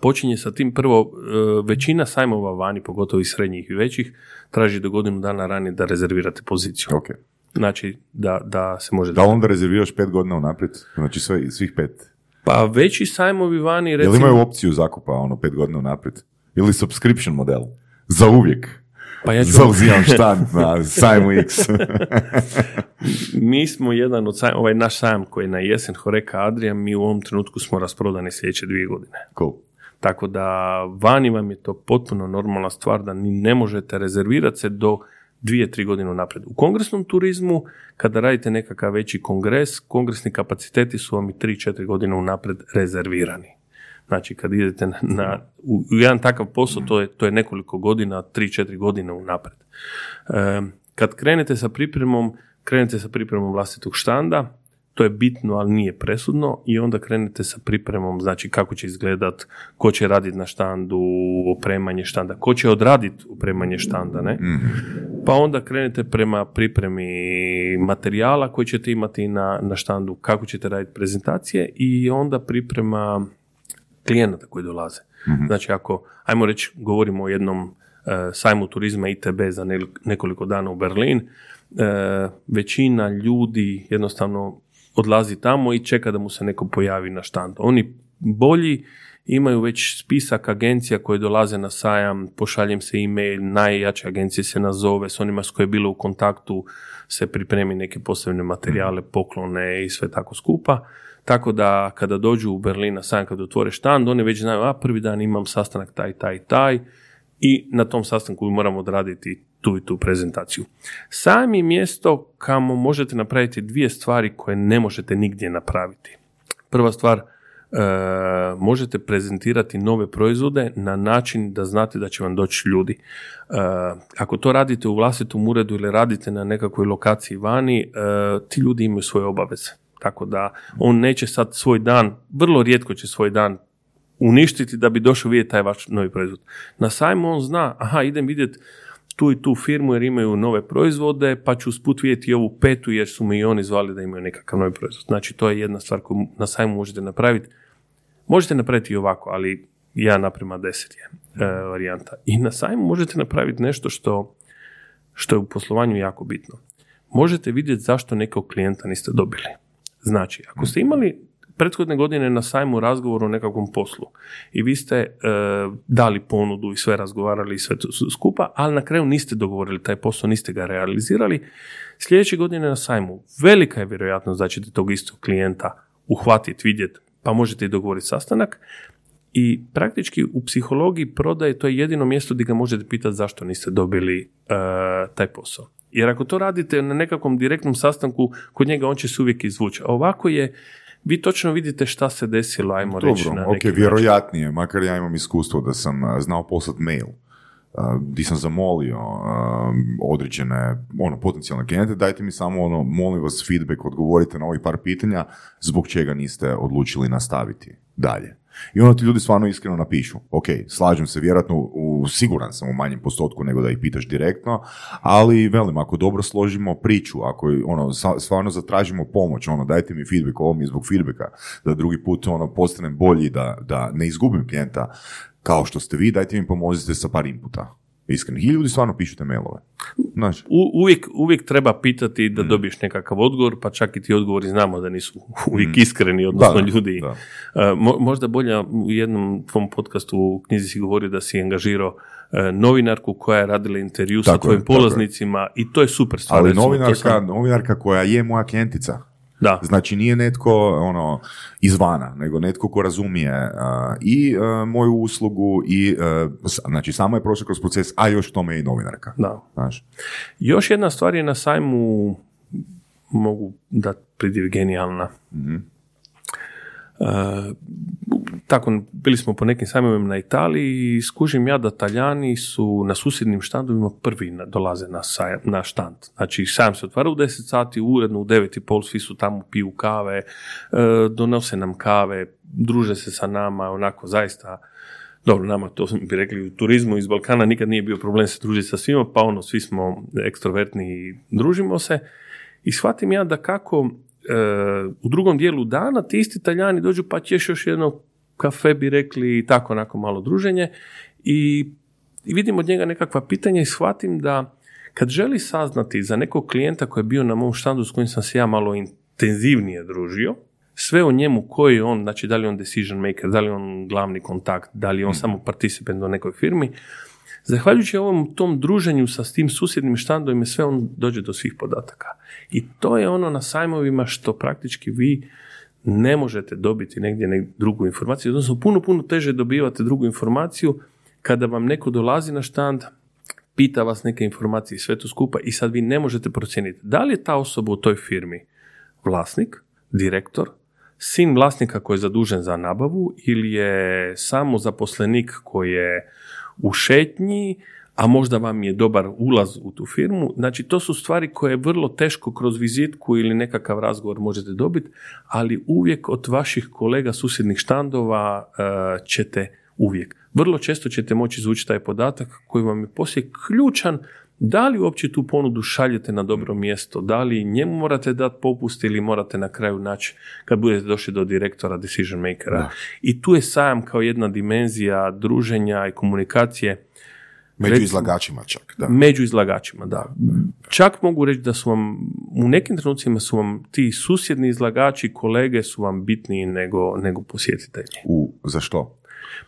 počinje sa tim prvo, e, većina sajmova vani, pogotovo i srednjih i većih, traži do godinu dana ranije da rezervirate poziciju. Ok. Znači, da, da se može... Da onda rezerviraš pet godina unaprijed? Znači sve, svih pet. Pa veći sajmovi vani, Jel recimo... imaju opciju zakupa ono pet godina unaprijed? Ili subscription model? Za uvijek. Pa ja ću, Zauzimam štand na sajmu X. mi smo jedan od sajma, ovaj naš sajam koji je na jesen Horeka Adria, mi u ovom trenutku smo rasprodani sljedeće dvije godine. cool. Tako da vani vam je to potpuno normalna stvar da ni ne možete rezervirati se do dvije, tri godine naprijed. U kongresnom turizmu, kada radite nekakav veći kongres, kongresni kapaciteti su vam i tri, četiri godine unaprijed rezervirani. Znači, kad idete na, na- u, u jedan takav posao, to je, to je nekoliko godina, tri, četiri godine unaprijed. E, kad krenete sa pripremom, krenete sa pripremom vlastitog štanda, to je bitno, ali nije presudno i onda krenete sa pripremom, znači kako će izgledat, ko će raditi na štandu, opremanje štanda, ko će odraditi opremanje štanda, ne? Pa onda krenete prema pripremi materijala koji ćete imati na, na štandu, kako ćete raditi prezentacije i onda priprema klijenata koji dolaze. Znači ako, ajmo reći, govorimo o jednom e, sajmu turizma ITB za ne- nekoliko dana u Berlin, e, većina ljudi jednostavno odlazi tamo i čeka da mu se neko pojavi na štandu. Oni bolji imaju već spisak agencija koje dolaze na sajam, pošaljem se e-mail, najjače agencije se nazove, s onima s koje je bilo u kontaktu se pripremi neke posebne materijale, poklone i sve tako skupa. Tako da kada dođu u Berlin na sajam, kada otvore štand, oni već znaju, a prvi dan imam sastanak taj, taj, taj i na tom sastanku moramo odraditi tu i tu prezentaciju. Je mjesto kamo možete napraviti dvije stvari koje ne možete nigdje napraviti. Prva stvar, e, možete prezentirati nove proizvode na način da znate da će vam doći ljudi. E, ako to radite u vlastitom uredu ili radite na nekakvoj lokaciji vani, e, ti ljudi imaju svoje obaveze. Tako da on neće sad svoj dan, vrlo rijetko će svoj dan uništiti da bi došao vidjeti taj vaš novi proizvod. Na sajmu on zna, aha, idem vidjeti tu i tu firmu jer imaju nove proizvode, pa ću usput vidjeti ovu petu jer su mi i oni zvali da imaju nekakav novi proizvod. Znači, to je jedna stvar koju na sajmu možete napraviti. Možete napraviti i ovako, ali ja naprema deset je e, varijanta. I na sajmu možete napraviti nešto što, što je u poslovanju jako bitno. Možete vidjeti zašto nekog klijenta niste dobili. Znači, ako ste imali prethodne godine na sajmu razgovor o nekakvom poslu i vi ste e, dali ponudu i sve razgovarali i sve to skupa, ali na kraju niste dogovorili taj posao, niste ga realizirali, sljedeće godine na sajmu velika je vjerojatnost da ćete tog istog klijenta uhvatiti, vidjeti, pa možete i dogovoriti sastanak, i praktički u psihologiji prodaje to je jedino mjesto gdje ga možete pitati zašto niste dobili e, taj posao. Jer ako to radite na nekakvom direktnom sastanku, kod njega on će se uvijek izvući. A ovako je, vi točno vidite šta se desilo, ajmo Dobro, reći na ok, vjerojatnije, makar ja imam iskustvo da sam znao poslati mail di sam zamolio određene ono, potencijalne klijente, dajte mi samo ono, molim vas feedback, odgovorite na ovih par pitanja zbog čega niste odlučili nastaviti dalje. I onda ti ljudi stvarno iskreno napišu, ok, slažem se, vjerojatno u, siguran sam u manjem postotku nego da ih pitaš direktno, ali velim, ako dobro složimo priču, ako ono, stvarno zatražimo pomoć, ono, dajte mi feedback, ovo mi je zbog feedbacka, da drugi put ono, postanem bolji, da, da ne izgubim klijenta, kao što ste vi, dajte mi pomozite sa par inputa. Iskreno. I ljudi stvarno pišu te mailove. Znači. U, uvijek, uvijek treba pitati da mm. dobiješ nekakav odgovor, pa čak i ti odgovori znamo da nisu uvijek mm. iskreni, odnosno ljudi. Da. Uh, možda bolje u jednom tvom podcastu u knjizi si govorio da si angažirao uh, novinarku koja je radila intervju sa tvojim polaznicima i to je super stvar. Ali novinarka, novinarka koja je moja klijentica. Da. Znači nije netko ono izvana, nego netko ko razumije i moju uslugu i znači samo je prošao kroz proces, a još tome je i novinarka. Da. Znaš. Još jedna stvar je na sajmu mogu da pridjev genijalna. mm tako, bili smo po nekim sajmovima na Italiji i skužim ja da Talijani su na susjednim štandovima prvi dolaze na, sajam, na štand. Znači, sajam se otvara u 10 sati, uredno u 9.30 svi su tamo, piju kave, e, donose nam kave, druže se sa nama, onako zaista dobro, nama to bi rekli u turizmu iz Balkana nikad nije bio problem se družiti sa svima, pa ono, svi smo ekstrovertni i družimo se. I shvatim ja da kako u drugom dijelu dana ti isti Italijani dođu pa ćeš još jedno kafe bi rekli i tako onako malo druženje i, i vidim od njega nekakva pitanja i shvatim da kad želi saznati za nekog klijenta koji je bio na mom štandu s kojim sam se ja malo intenzivnije družio, sve o njemu koji je on, znači da li je on decision maker, da li je on glavni kontakt, da li je on hmm. samo participant u nekoj firmi, Zahvaljujući ovom tom druženju sa tim susjednim štandovima, sve on dođe do svih podataka. I to je ono na sajmovima što praktički vi ne možete dobiti negdje drugu informaciju, odnosno puno, puno teže dobivate drugu informaciju kada vam neko dolazi na štand, pita vas neke informacije i sve to skupa i sad vi ne možete procijeniti. Da li je ta osoba u toj firmi vlasnik, direktor, sin vlasnika koji je zadužen za nabavu ili je samo zaposlenik koji je u šetnji, a možda vam je dobar ulaz u tu firmu. Znači, to su stvari koje vrlo teško kroz vizitku ili nekakav razgovor možete dobiti, ali uvijek od vaših kolega susjednih štandova uh, ćete uvijek. Vrlo često ćete moći izvući taj podatak koji vam je poslije ključan da li uopće tu ponudu šaljete na dobro mjesto, da li njemu morate dati popust ili morate na kraju naći kad budete došli do direktora, decision makera. I tu je sajam kao jedna dimenzija druženja i komunikacije. Među izlagačima čak, da. Među izlagačima, da. Čak mogu reći da su vam, u nekim trenucima su vam ti susjedni izlagači, kolege su vam bitniji nego, nego posjetitelji. U, za što?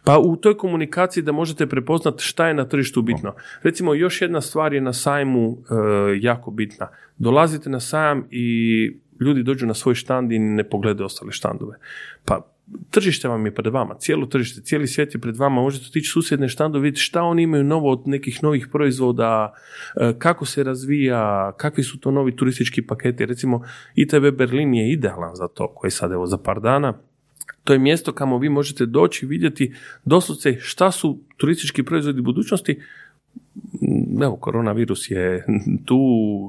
Pa u toj komunikaciji da možete prepoznati šta je na tržištu bitno. Recimo još jedna stvar je na sajmu e, jako bitna. Dolazite na sajam i ljudi dođu na svoj štand i ne pogledaju ostale štandove. Pa tržište vam je pred vama, cijelo tržište, cijeli svijet je pred vama, možete otići susjedne štandove, vidjeti šta oni imaju novo od nekih novih proizvoda, e, kako se razvija, kakvi su to novi turistički paketi. Recimo, ITB Berlin je idealan za to, koji je sad evo za par dana, to je mjesto kamo vi možete doći i vidjeti doslovce šta su turistički proizvodi budućnosti. Evo, koronavirus je tu,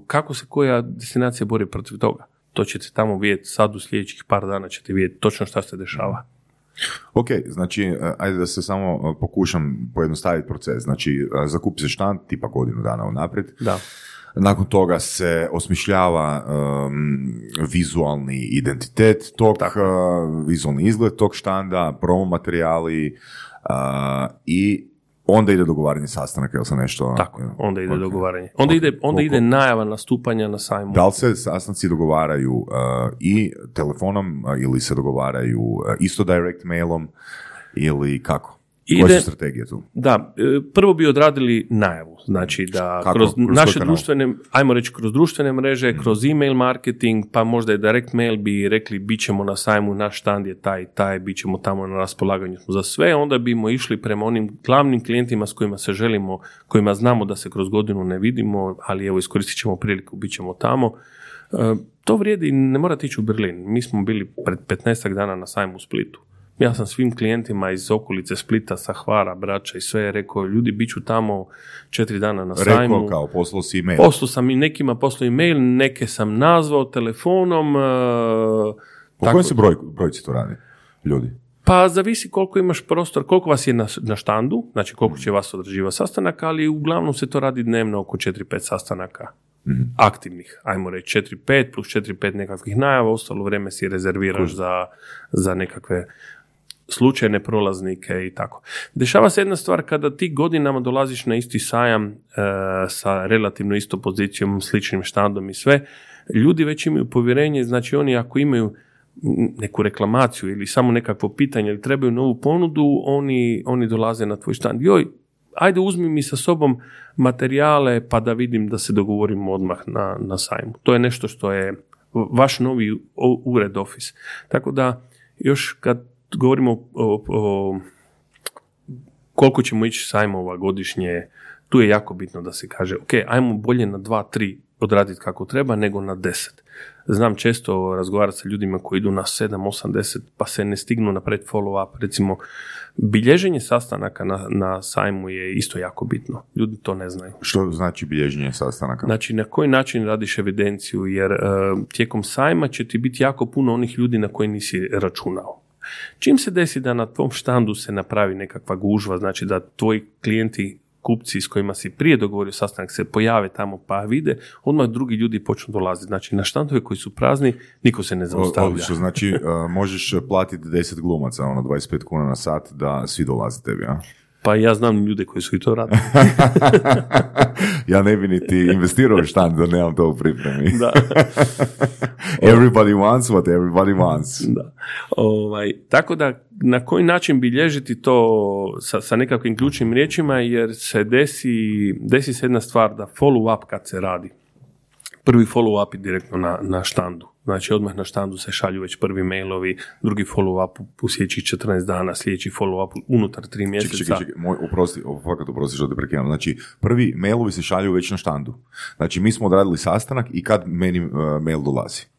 kako se koja destinacija bori protiv toga. To ćete tamo vidjeti sad u sljedećih par dana ćete vidjeti točno šta se dešava. Ok, znači, e, ajde da se samo e, pokušam pojednostaviti proces. Znači, e, zakupi se štand tipa godinu dana unaprijed. Da. Nakon toga se osmišljava um, vizualni identitet tog, uh, vizualni izgled tog štanda, promo materijali uh, i onda ide dogovaranje sastanaka, jel sam nešto... Tako, jel? onda ide dogovaranje. Onda, ide, onda ide najava nastupanja na sajmu. Da li se sastanci dogovaraju uh, i telefonom uh, ili se dogovaraju uh, isto direct mailom ili kako? Koje Ide- su strategije tu? Da, e, prvo bi odradili najavu, znači da Kako? kroz Kroz naše društvene, ajmo reći kroz društvene mreže, kroz email marketing, pa možda i direct mail bi rekli bit ćemo na sajmu, naš štand je taj taj, bit ćemo tamo na raspolaganju smo za sve, onda bimo išli prema onim glavnim klijentima s kojima se želimo, kojima znamo da se kroz godinu ne vidimo, ali evo iskoristit ćemo priliku, bit ćemo tamo. E, To vrijedi, ne morate ići u Berlin. Mi smo bili pred 15 dana na sajmu u Splitu. Ja sam svim klijentima iz okolice Splita, sa Hvara, Braća i sve rekao, ljudi, bit ću tamo četiri dana na sajmu. Rekao kao poslao si email. Poslao sam i nekima poslao e-mail, neke sam nazvao telefonom. e, Po tako- kojem se broj, brojci to radi? Ljudi. pa zavisi koliko imaš prostor, koliko vas je na, na štandu, znači koliko će vas odrađiva sastanaka, ali uglavnom se to radi dnevno oko 4-5 sastanaka aktivnih, ajmo reći 4-5 plus 4-5 nekakvih najava, ostalo vrijeme si rezerviraš za, za nekakve slučajne prolaznike i tako. Dešava se jedna stvar kada ti godinama dolaziš na isti sajam e, sa relativno isto pozicijom, sličnim štandom i sve, ljudi već imaju povjerenje, znači oni ako imaju neku reklamaciju ili samo nekakvo pitanje ili trebaju novu ponudu, oni, oni dolaze na tvoj štand. Joj, ajde uzmi mi sa sobom materijale pa da vidim da se dogovorimo odmah na, na sajmu. To je nešto što je vaš novi ured office. Tako da još kad govorimo o, o koliko ćemo ići sajmova godišnje, tu je jako bitno da se kaže, ok, ajmo bolje na dva, tri odraditi kako treba, nego na deset. Znam često razgovarati sa ljudima koji idu na 7, 8, 10, pa se ne stignu napraviti follow up. Recimo, bilježenje sastanaka na, na sajmu je isto jako bitno. Ljudi to ne znaju. Što znači bilježenje sastanaka? Znači, na koji način radiš evidenciju, jer e, tijekom sajma će ti biti jako puno onih ljudi na koje nisi računao. Čim se desi da na tvom štandu se napravi nekakva gužva, znači da tvoji klijenti, kupci s kojima si prije dogovorio sastanak se pojave tamo pa vide, odmah drugi ljudi počnu dolaziti. Znači, na štandove koji su prazni, niko se ne zaustavlja. Odlično, znači možeš platiti 10 glumaca, ono 25 kuna na sat da svi dolaze tebi, a? Pa ja znam ljude koji su i to radili. ja ne bi niti investirao u štand da nemam to u pripremi. da. everybody wants what everybody wants. Da. Ovaj, tako da na koji način bilježiti to sa, sa nekakvim ključnim riječima jer se desi, desi se jedna stvar da follow up kad se radi. Prvi follow up je direktno na, na štandu. Znači odmah na štandu se šalju već prvi mailovi, drugi follow up u, sljedećih 14 dana, sljedeći follow up unutar 3 Čekaj, mjeseca. čekaj, čekaj, moj, oprosti, fakat oprosti što te prekidam. Znači, prvi mailovi se šalju već na štandu. Znači, mi smo odradili sastanak i kad meni uh, mail dolazi.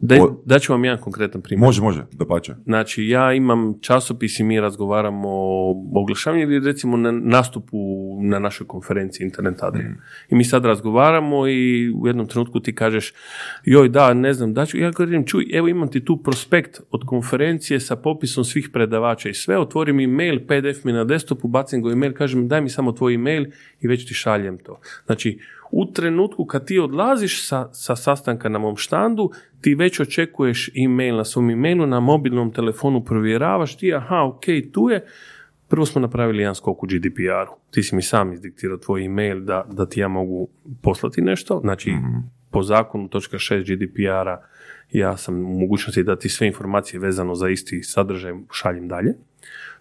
Da, O- daću vam jedan konkretan primjer. Može, može, da pače. Znači, ja imam časopis i mi razgovaramo o oglašavanju ili recimo na nastupu na našoj konferenciji Internet Adria. I mi sad razgovaramo i u jednom trenutku ti kažeš joj da, ne znam, da ću, ja kažem, čuj, evo imam ti tu prospekt od konferencije sa popisom svih predavača i sve, otvori mi mail, PDF mi na desktopu, bacim ga u email, kažem daj mi samo tvoj email i već ti šaljem to. Znači, u trenutku kad ti odlaziš sa, sa sastanka na mom štandu, ti već očekuješ email na svom emailu, na mobilnom telefonu provjeravaš ti, aha, ok, tu je. Prvo smo napravili jedan skok u GDPR-u. Ti si mi sam izdiktirao tvoj email da, da ti ja mogu poslati nešto. Znači, po zakonu točka 6 GDPR-a ja sam u mogućnosti da ti sve informacije vezano za isti sadržaj šaljem dalje.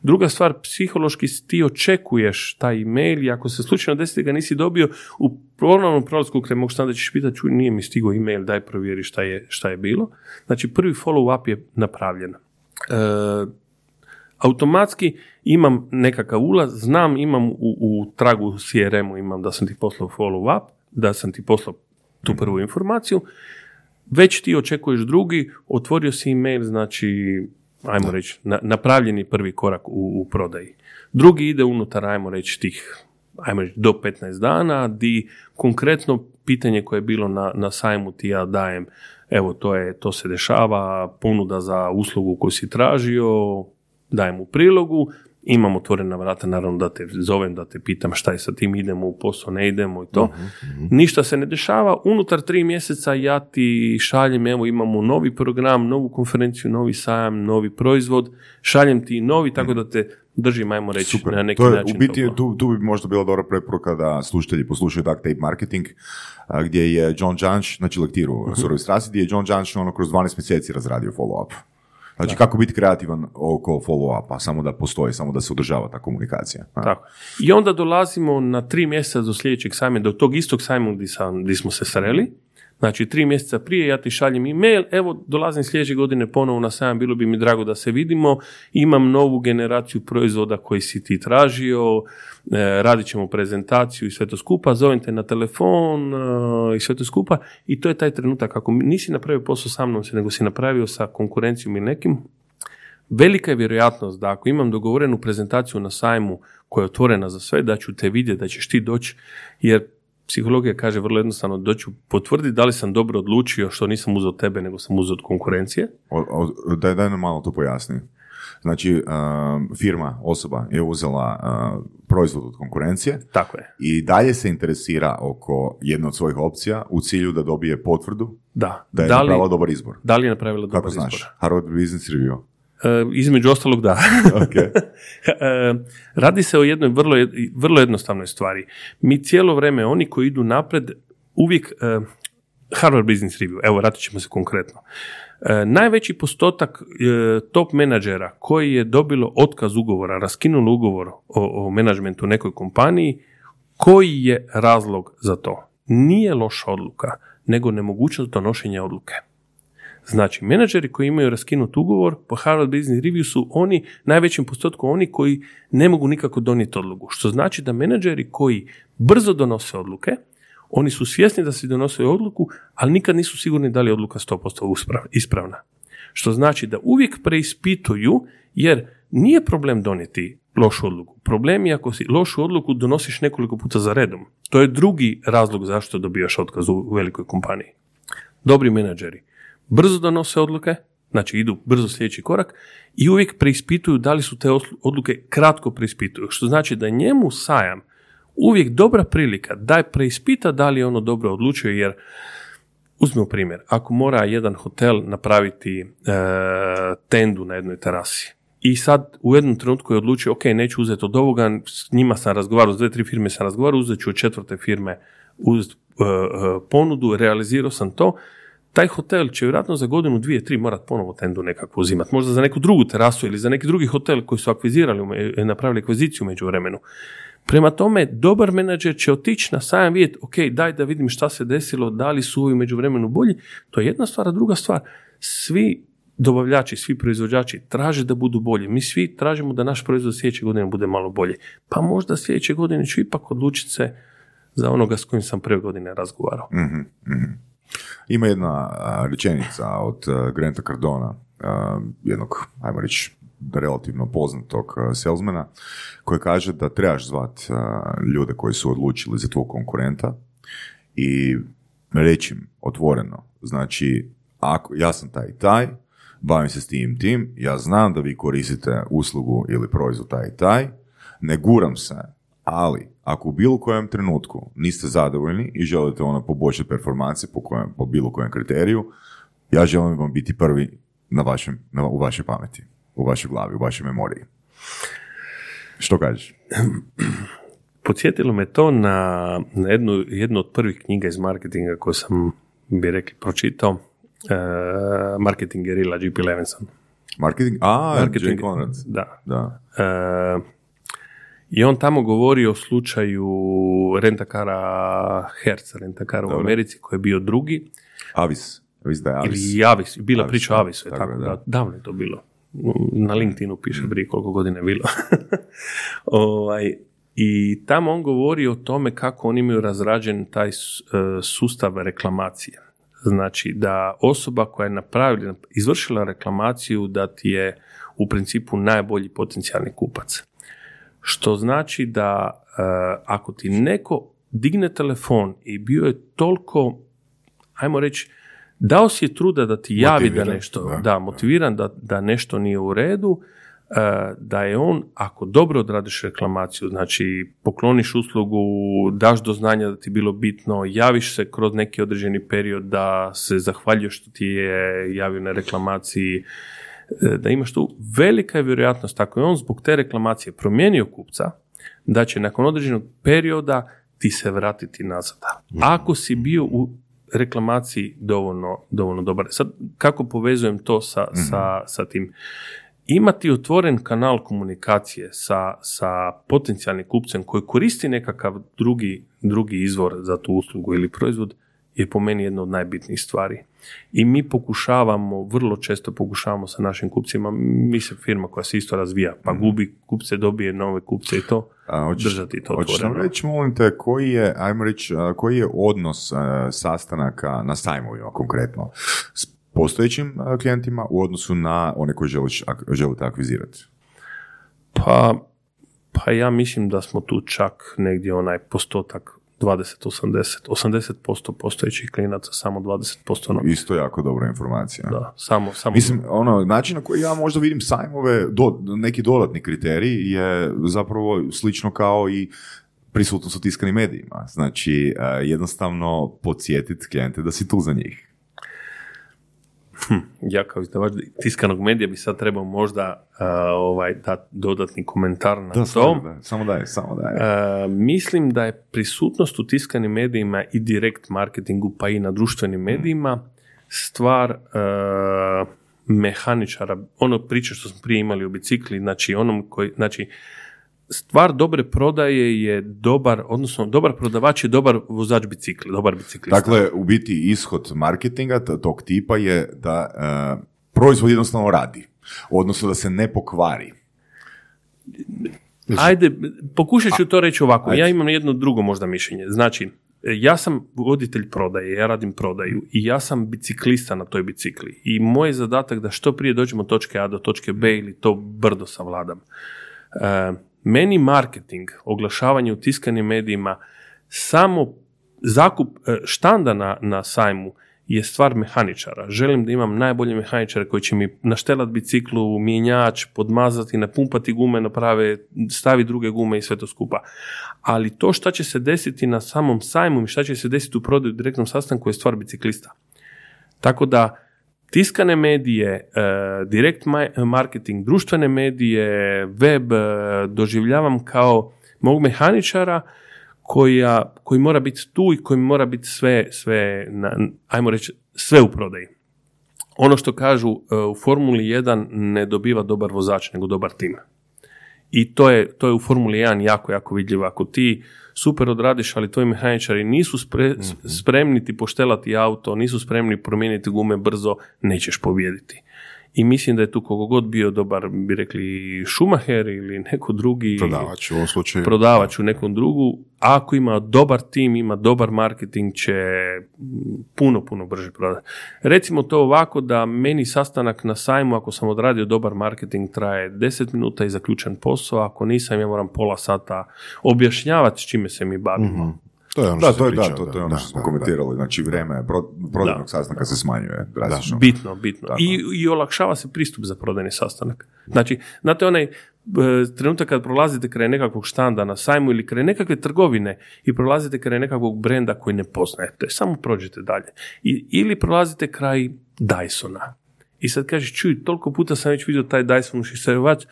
Druga stvar, psihološki ti očekuješ taj email i ako se slučajno desi da ga nisi dobio, u ponovnom prolasku kraj mog štanda ćeš pitati, čuj, nije mi stigao email, daj provjeri šta je, šta je bilo. Znači, prvi follow-up je napravljen. E, automatski imam nekakav ulaz, znam, imam u, u tragu CRM-u imam da sam ti poslao follow-up, da sam ti poslao tu prvu informaciju, već ti očekuješ drugi, otvorio si email, znači, ajmo reći, na, napravljeni prvi korak u, u prodaji. Drugi ide unutar, ajmo reći, tih ajmo reći, do 15 dana, di konkretno pitanje koje je bilo na, na sajmu ti ja dajem, evo, to, je, to se dešava, ponuda za uslugu koju si tražio, dajem u prilogu, imam otvorena vrata, naravno da te zovem, da te pitam šta je sa tim, idemo u posao, ne idemo i to. Ništa se ne dešava, unutar tri mjeseca ja ti šaljem, evo imamo novi program, novu konferenciju, novi sajam, novi proizvod, šaljem ti novi, tako da te držim, ajmo reći, Super. na neki to je, način. u biti, tu, tu bi možda bila dobra preporuka da slušatelji poslušaju Duct Tape Marketing, a, gdje je John Janš, znači lektiru Mhm. uh Surovi strasti, gdje je John Janš ono kroz 12 mjeseci razradio follow-up. Znači, kako biti kreativan oko follow-upa, samo da postoji, samo da se održava ta komunikacija. A. Tako. I onda dolazimo na tri mjeseca do sljedećeg sajma, do tog istog sajma gdje, sam, gdje smo se sreli. Znači, tri mjeseca prije ja ti šaljem e-mail, evo, dolazim sljedeće godine ponovo na sajam, bilo bi mi drago da se vidimo, imam novu generaciju proizvoda koji si ti tražio, e, radit ćemo prezentaciju i sve to skupa, zovem te na telefon e, i sve to skupa. I to je taj trenutak, ako nisi napravio posao sa mnom, nego si napravio sa konkurencijom ili nekim, Velika je vjerojatnost da ako imam dogovorenu prezentaciju na sajmu koja je otvorena za sve, da ću te vidjeti, da ćeš ti doći, jer psihologija kaže vrlo jednostavno, doću potvrditi da li sam dobro odlučio što nisam uzeo tebe, nego sam uzeo od konkurencije. O, o, daj, daj nam malo to pojasni. Znači, um, firma, osoba je uzela uh, proizvod od konkurencije Tako je. i dalje se interesira oko jedne od svojih opcija u cilju da dobije potvrdu Da. da je da, li, napravila dobar izbor. da li je napravila dobar Kako znaš? izbor? Harvard Business Review. E, između ostalog da. Ok. E, Radi se o jednoj vrlo, vrlo jednostavnoj stvari. Mi cijelo vrijeme, oni koji idu napred, uvijek, e, Harvard Business Review, evo, vratit ćemo se konkretno. E, najveći postotak e, top menadžera koji je dobilo otkaz ugovora, raskinulo ugovor o, o menadžmentu u nekoj kompaniji, koji je razlog za to? Nije loša odluka, nego nemogućnost donošenja odluke. Znači, menadžeri koji imaju raskinut ugovor po Harvard Business Review su oni, najvećim postotku oni koji ne mogu nikako donijeti odluku. Što znači da menadžeri koji brzo donose odluke, oni su svjesni da se donose odluku, ali nikad nisu sigurni da li je odluka 100% usprav- ispravna. Što znači da uvijek preispituju, jer nije problem donijeti lošu odluku. Problem je ako si lošu odluku donosiš nekoliko puta za redom. To je drugi razlog zašto dobijaš otkaz u velikoj kompaniji. Dobri menadžeri brzo donose odluke, znači idu brzo sljedeći korak i uvijek preispituju da li su te odluke kratko preispituju, što znači da njemu sajam uvijek dobra prilika da preispita da li je ono dobro odlučio, jer uzmemo primjer, ako mora jedan hotel napraviti e, tendu na jednoj terasi i sad u jednom trenutku je odlučio, ok, neću uzeti od ovoga, s njima sam razgovarao, s dvije, tri firme sam razgovarao, uzet ću od četvrte firme uz e, e, ponudu, realizirao sam to, taj hotel će vjerojatno za godinu, dvije, tri morat ponovo tendu nekakvu uzimati. Možda za neku drugu terasu ili za neki drugi hotel koji su akvizirali, ume- napravili akviziciju među vremenu. Prema tome, dobar menadžer će otići na sajam vidjeti, ok, daj da vidim šta se desilo, da li su ovi među vremenu bolji. To je jedna stvar, a druga stvar, svi dobavljači, svi proizvođači traže da budu bolji. Mi svi tražimo da naš proizvod sljedeće godine bude malo bolji. Pa možda sljedeće godine ću ipak odlučiti se za onoga s kojim sam prve godine razgovarao. Mhm, mhm. Ima jedna rečenica od Granta Cardona, jednog, ajmo reći, relativno poznatog salesmana, koji kaže da trebaš zvat a, ljude koji su odlučili za tvog konkurenta i reći im otvoreno, znači, ako ja sam taj i taj, bavim se s tim tim, ja znam da vi koristite uslugu ili proizvod taj i taj, ne guram se, ali ako u bilo kojem trenutku niste zadovoljni i želite ono poboljšati performanse po, kojem, po bilo kojem kriteriju, ja želim vam biti prvi na vašem, na, u vašoj pameti, u vašoj glavi, u vašoj memoriji. Što kažeš? Podsjetilo me to na, na jednu, jednu od prvih knjiga iz marketinga koju sam, bi rekli, pročitao. Uh, marketing Gerila G.P. Levinson. Marketing? A, Marketing, Jay Conrad. Da. Da. E, I on tamo govori o slučaju rentakara Hertz, rentakara u Dobro. Americi koji je bio drugi. Avis. Avis da je Avis. Ili Avis, bila Avis, priča Avisu, je tako tako, da. da. davno je to bilo. Na LinkedInu piše prije koliko godina je bilo. ovaj, I tamo on govori o tome kako oni imaju razrađen taj e, sustav reklamacije. Znači da osoba koja je napravila, izvršila reklamaciju da ti je u principu najbolji potencijalni kupac. Što znači da e, ako ti neko digne telefon i bio je toliko, ajmo reći, dao si je truda da ti javi da Motiviran, nešto, da. da, motiviran da, da nešto nije u redu, e, da je on, ako dobro odradiš reklamaciju, znači pokloniš uslugu, daš do znanja da ti je bilo bitno, javiš se kroz neki određeni period da se zahvaljuješ što ti je javio na reklamaciji, da imaš tu velika je vjerojatnost ako je on zbog te reklamacije promijenio kupca, da će nakon određenog perioda ti se vratiti nazad. Ako si bio u reklamaciji dovoljno, dovoljno dobar. Sad, kako povezujem to sa, sa, sa tim? Imati otvoren kanal komunikacije sa, sa potencijalnim kupcem koji koristi nekakav drugi, drugi izvor za tu uslugu ili proizvod je po meni jedna od najbitnijih stvari. I mi pokušavamo, vrlo često pokušavamo sa našim kupcima, mi se firma koja se isto razvija, pa gubi kupce, dobije nove kupce i to, A, hoćeš, držati to hoćeš otvoreno. reći, molim te, koji je, ajmo reći, koji je odnos a, sastanaka na sajmovima konkretno s postojećim a, klijentima u odnosu na one koje želiš, želite akvizirati? Pa, pa ja mislim da smo tu čak negdje onaj postotak 20-80, 80% postojećih klinaca, samo 20% novih. Isto jako dobra informacija. Da, samo, samo Mislim, ono, način na koji ja možda vidim sajmove, do, neki dodatni kriterij je zapravo slično kao i prisutnost u tiskanim medijima. Znači, a, jednostavno podsjetiti klijente da si tu za njih. Ja kao izdavač tiskanog medija bi sad trebao možda uh, ovaj, dati dodatni komentar na Da, to. samo daj, samo daj, samo daj. Uh, mislim da je prisutnost u tiskanim medijima i direkt marketingu pa i na društvenim medijima stvar uh, mehaničara, ono priče što smo prije imali o bicikli, znači onom koji, znači stvar dobre prodaje je dobar, odnosno dobar prodavač je dobar vozač bicikli, dobar biciklista. Dakle, u biti ishod marketinga tog tipa je da e, proizvod jednostavno radi. Odnosno da se ne pokvari. Ajde, pokušat ću to reći ovako. ajde. Ja imam jedno drugo možda mišljenje. Znači, ja sam voditelj prodaje, ja radim prodaju i ja sam biciklista na toj bicikli. I moj je zadatak da što prije dođemo od točke A do točke B ili to brdo savladam. E, meni marketing, oglašavanje u tiskanim medijima, samo zakup e, štanda na, na sajmu je stvar mehaničara. Želim da imam najbolje mehaničare koji će mi naštelat biciklu, mjenjač, podmazati, napumpati gume, naprave, stavi druge gume i sve to skupa. Ali to šta će se desiti na samom sajmu i šta će se desiti u prodaju direktnom sastanku je stvar biciklista. Tako da tiskane medije, e, direkt ma- marketing, društvene medije, web e, doživljavam kao mog mehaničara koja, koji mora biti tu i koji mora biti sve, sve na, ajmo reći, sve u prodaji. Ono što kažu e, u Formuli 1 ne dobiva dobar vozač, nego dobar tim. I to je, to je u Formuli 1 jako, jako vidljivo. Ako ti super odradiš, ali tvoji mehaničari nisu spre- spremni ti poštelati auto, nisu spremni promijeniti gume brzo, nećeš pobijediti. I mislim da je tu kogo god bio dobar, bi rekli Schumacher ili neko drugi Prodavač u ovom slučaju. prodavač u nekom drugu, ako ima dobar tim, ima dobar marketing, će puno, puno brže prodati. Recimo to ovako da meni sastanak na sajmu, ako sam odradio dobar marketing, traje 10 minuta i zaključen posao, ako nisam, ja moram pola sata objašnjavati s čime se mi bavimo. To je ono Da, što to je, se da, to, to je ono da, što smo da, komentirali. Znači, vrijeme pro, prodajnog Da. sastanka se smanjuje drastično. Bitno, bitno. I, I olakšava se pristup za prodajni sastanak. Znači, znate onaj e, trenutak kad prolazite kraj nekakvog štanda na sajmu ili kraj nekakve trgovine i prolazite kraj nekakvog brenda koji ne poznajete, samo prođete dalje. I, ili prolazite kraj Dysona. I sad kažeš, čuj, toliko puta sam već vidio taj Dyson ušišavač,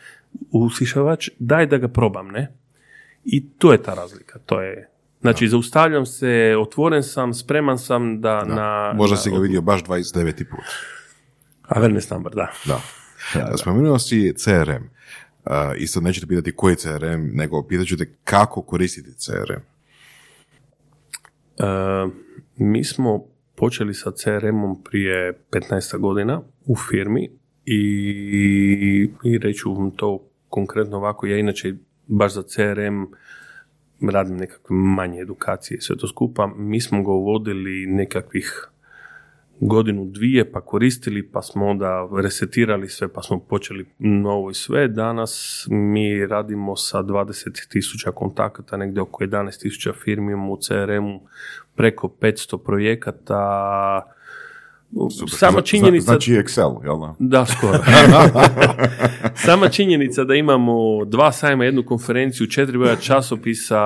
usišavač, daj da ga probam, ne? I to je ta razlika. To je, znači, zaustavljam se, otvoren sam, spreman sam da, na... Možda na- si ga vidio baš 29. put. Awareness number, da. Da. Spomenuo si CRM. Uh, isto nećete pitati koji je CRM, nego pitat ću te kako koristiti CRM. E, mi smo počeli sa CRM-om prije 15 godina u firmi i, i reći ću vam to konkretno ovako, ja inače baš za CRM radim nekakve manje edukacije sve to skupa. Mi smo ga uvodili nekakvih godinu, dvije, pa koristili, pa smo onda resetirali sve, pa smo počeli novo i sve. Danas mi radimo sa 20.000 kontakata, negdje oko 11.000 firmi u CRM-u, preko 500 projekata, Sama Zna- činjenica... Znači Excel, jel da? Da, skoro. Sama činjenica da imamo dva sajma, jednu konferenciju, četiri broja časopisa,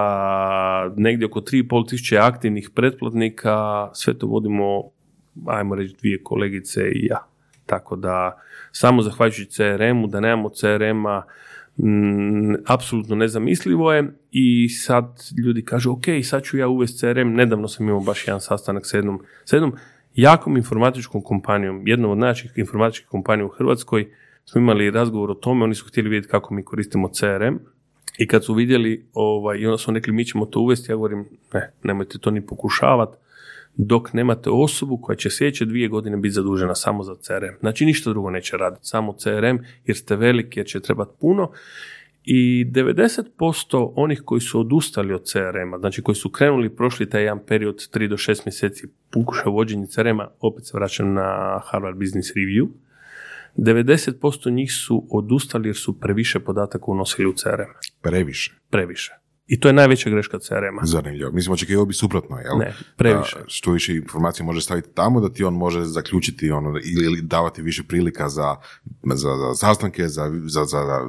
negdje oko 3,5 tisuće aktivnih pretplatnika, sve to vodimo, ajmo reći, dvije kolegice i ja. Tako da, samo zahvaljujući CRM-u, da nemamo CRM-a, apsolutno nezamislivo je i sad ljudi kažu, ok, sad ću ja uvesti CRM, nedavno sam imao baš jedan sastanak s jednom, s jednom jakom informatičkom kompanijom, jednom od najjačih informatičkih kompanija u Hrvatskoj, smo imali razgovor o tome, oni su htjeli vidjeti kako mi koristimo CRM i kad su vidjeli, ovaj, i onda su rekli mi ćemo to uvesti, ja govorim, ne, nemojte to ni pokušavati, dok nemate osobu koja će sljedeće dvije godine biti zadužena samo za CRM. Znači ništa drugo neće raditi, samo CRM jer ste veliki, jer će trebati puno. I 90% onih koji su odustali od CRM-a, znači koji su krenuli i prošli taj jedan period 3 do 6 mjeseci pokušaj vođenja CRM-a, opet se vraćam na Harvard Business Review, 90% njih su odustali jer su previše podataka unosili u CRM. Previše. Previše. I to je najveća greška CRM-a. Zanimljivo. Mislim, očekivao bi suprotno, jel? Ne, previše. Da, što više informacija može staviti tamo, da ti on može zaključiti ono, ili, davati više prilika za, za, za sastanke, za, za, za, za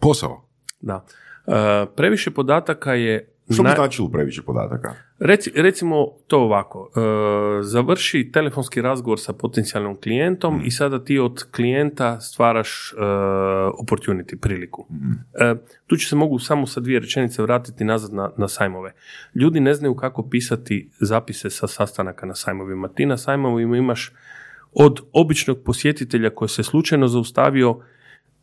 posao. Da. E, previše podataka je... Što bi značilo previše podataka? Reci, recimo to ovako, e, završi telefonski razgovor sa potencijalnim klijentom i sada ti od klijenta stvaraš e, opportunity, priliku. E, tu ću se mogu samo sa dvije rečenice vratiti nazad na, na sajmove. Ljudi ne znaju kako pisati zapise sa sastanaka na sajmovima. Ti na sajmovima imaš od običnog posjetitelja koji se slučajno zaustavio,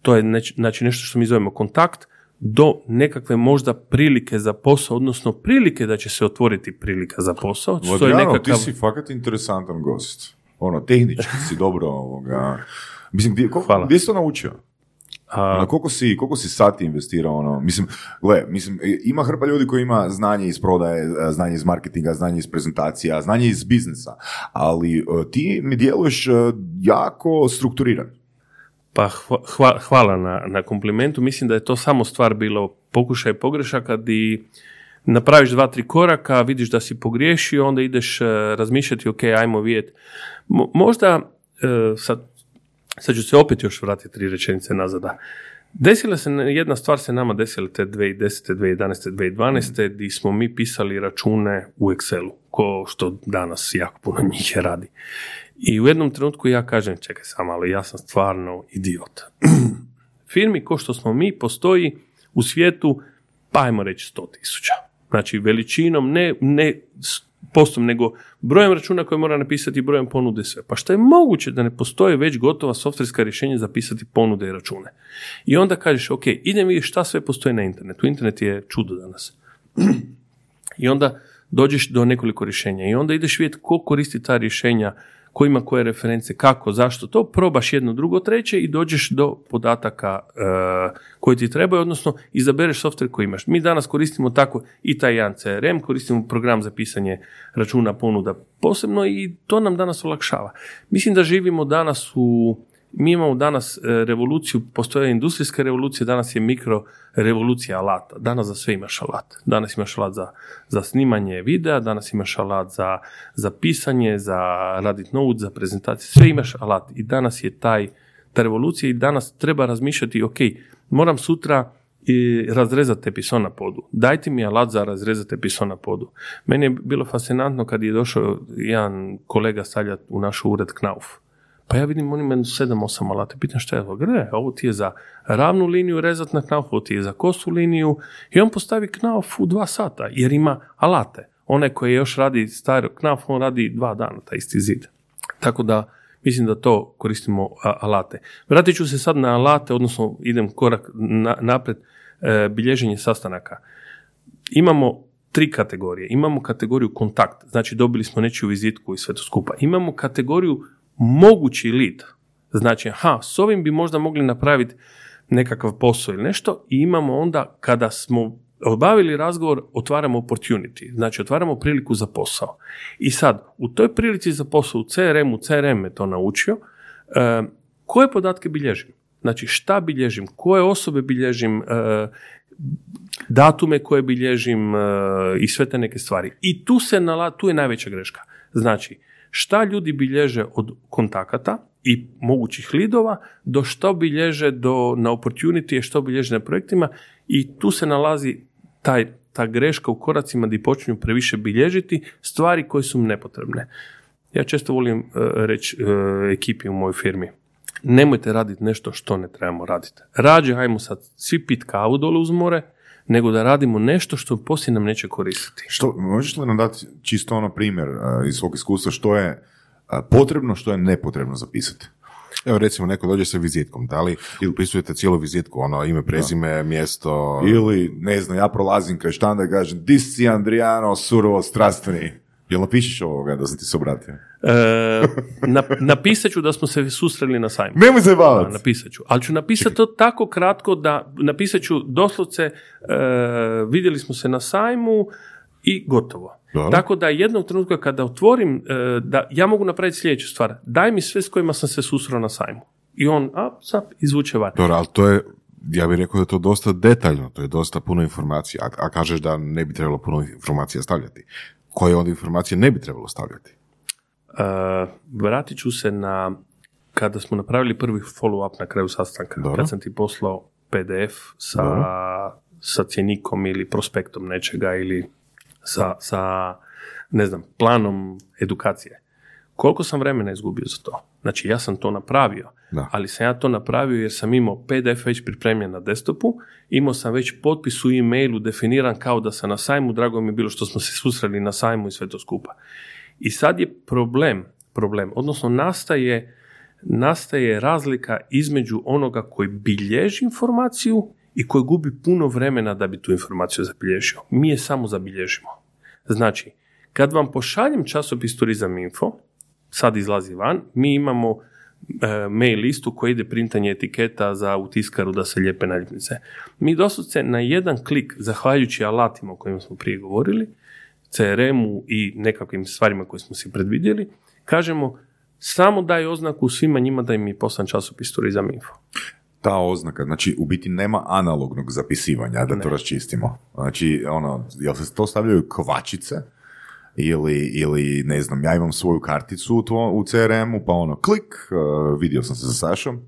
to je neć- znači nešto što mi zovemo kontakt, do nekakve možda prilike za posao, odnosno prilike da će se otvoriti prilika za posao. što je nekakav... ti si fakat interesantan gost. Ono, tehnički si dobro ovoga... Mislim, gdje, koliko, Hvala. gdje si to naučio? A, Na koliko si, koliko si sati investirao ono? Mislim, gle, mislim, ima hrpa ljudi koji ima znanje iz prodaje, znanje iz marketinga, znanje iz prezentacija, znanje iz biznisa, ali e, ti mi djeluješ e, jako strukturiran. Pa hva- hva- hvala na, na komplimentu. Mislim da je to samo stvar bilo pokušaj pogrešaka di napraviš dva, tri koraka, vidiš da si pogriješio, onda ideš e, razmišljati, ok, ajmo vidjeti. Mo- možda, e, sad, sad ću se opet još vratiti tri rečenice nazad. Desila se, jedna stvar se nama desila te 2010. 2011. 2012. di smo mi pisali račune u Excelu, ko što danas jako puno njih je radi. I u jednom trenutku ja kažem, čekaj samo, ali ja sam stvarno idiot. Firmi ko što smo mi postoji u svijetu, pa ajmo reći 100 tisuća. Znači veličinom, ne, ne postom, nego brojem računa koje mora napisati i brojem ponude sve. Pa što je moguće da ne postoje već gotova softverska rješenja za pisati ponude i račune? I onda kažeš, ok, idem vidjeti šta sve postoji na internetu. Internet je čudo danas. I onda dođeš do nekoliko rješenja i onda ideš vidjeti ko koristi ta rješenja, ko ima koje reference, kako, zašto, to probaš jedno, drugo, treće i dođeš do podataka e, koji ti trebaju, odnosno izabereš softver koji imaš. Mi danas koristimo tako i taj jedan CRM, koristimo program za pisanje računa ponuda posebno i to nam danas olakšava. Mislim da živimo danas u mi imamo danas e, revoluciju, postoje industrijska revolucija, danas je mikro revolucija alata. Danas za sve imaš alat. Danas imaš alat za, za snimanje videa, danas imaš alat za, za pisanje, za radit note, za prezentacije, sve imaš alat. I danas je taj, ta revolucija i danas treba razmišljati, ok, moram sutra i razrezati episo na podu. Dajte mi alat za razrezati episo na podu. Meni je bilo fascinantno kad je došao jedan kolega stavljati u naš ured Knauf. Pa ja vidim, oni imaju 7-8 alata. Pitam šta je ovo? Gle, ovo ti je za ravnu liniju rezat na knauf, ovo ti je za kosu liniju. I on postavi knauf u dva sata, jer ima alate. Onaj koji još radi staro knauf, on radi dva dana, taj isti zid. Tako da, mislim da to koristimo alate. Vratit ću se sad na alate, odnosno idem korak na, napred, e, bilježenje sastanaka. Imamo tri kategorije. Imamo kategoriju kontakt, znači dobili smo nečiju vizitku i sve to skupa. Imamo kategoriju mogući lead, znači ha, s ovim bi možda mogli napraviti nekakav posao ili nešto i imamo onda kada smo obavili razgovor, otvaramo opportunity, znači otvaramo priliku za posao. I sad, u toj prilici za posao, u CRM-u, CRM me to naučio, e, koje podatke bilježim? Znači šta bilježim, koje osobe bilježim, e, datume koje bilježim e, i sve te neke stvari. I tu se nala, tu je najveća greška. Znači, šta ljudi bilježe od kontakata i mogućih lidova, do što bilježe do, na opportunity, što bilježe na projektima i tu se nalazi taj, ta greška u koracima gdje počinju previše bilježiti stvari koje su nepotrebne. Ja često volim uh, reći uh, ekipi u mojoj firmi, nemojte raditi nešto što ne trebamo raditi. Rađe hajmo sad svi pit kavu dole uz more, nego da radimo nešto što poslije nam neće koristiti. Što, možeš li nam dati čisto ono primjer uh, iz svog iskustva što je uh, potrebno, što je nepotrebno zapisati? Evo recimo neko dođe sa vizitkom, da li upisujete cijelu vizitku, ono ime, prezime, mjesto... Ili, ne znam, ja prolazim kraj štanda i kažem, di si Andrijano, surovo strastveni. Jel napišeš ovoga da sam ti se obratio? E, napisat ću da smo se susreli na sajmu. Nemoj se bavati. Napisat ću. Ali ću napisati to tako kratko da napisat ću doslovce e, vidjeli smo se na sajmu i gotovo. Tako da jednog trenutka kada otvorim, e, da ja mogu napraviti sljedeću stvar. Daj mi sve s kojima sam se susreo na sajmu. I on, a, sad, izvuče van. Dobro, ali to je, ja bih rekao da je to dosta detaljno, to je dosta puno informacija, a, a kažeš da ne bi trebalo puno informacija stavljati. Koje onda informacije ne bi trebalo stavljati? Uh, vratit ću se na kada smo napravili prvi follow-up na kraju sastanka, Dobro. kad sam ti poslao PDF sa, sa cjenikom ili prospektom nečega ili sa, sa, ne znam, planom edukacije. Koliko sam vremena izgubio za to? Znači, ja sam to napravio, ali sam ja to napravio jer sam imao PDF već pripremljen na desktopu, imao sam već potpis u e-mailu definiran kao da sam na sajmu, drago mi je bilo što smo se susreli na sajmu i sve to skupa. I sad je problem, problem, odnosno nastaje, nastaje razlika između onoga koji bilježi informaciju i koji gubi puno vremena da bi tu informaciju zabilježio. Mi je samo zabilježimo. Znači, kad vam pošaljem časopis Turizam Info, sad izlazi van, mi imamo e, mail listu koji ide printanje etiketa za utiskaru da se lijepe naljepnice. Mi doslovce na jedan klik, zahvaljujući alatima o kojima smo prije govorili, CRM-u i nekakvim stvarima koje smo si predvidjeli, kažemo samo daj oznaku svima njima da im je poslan časopis Turizam Info. Ta oznaka, znači u biti nema analognog zapisivanja, da to raščistimo. Znači, ono, jel se to stavljaju kvačice? Ili, ili ne znam, ja imam svoju karticu u, to, u CRM-u, pa ono, klik, uh, vidio sam se sa Sašom.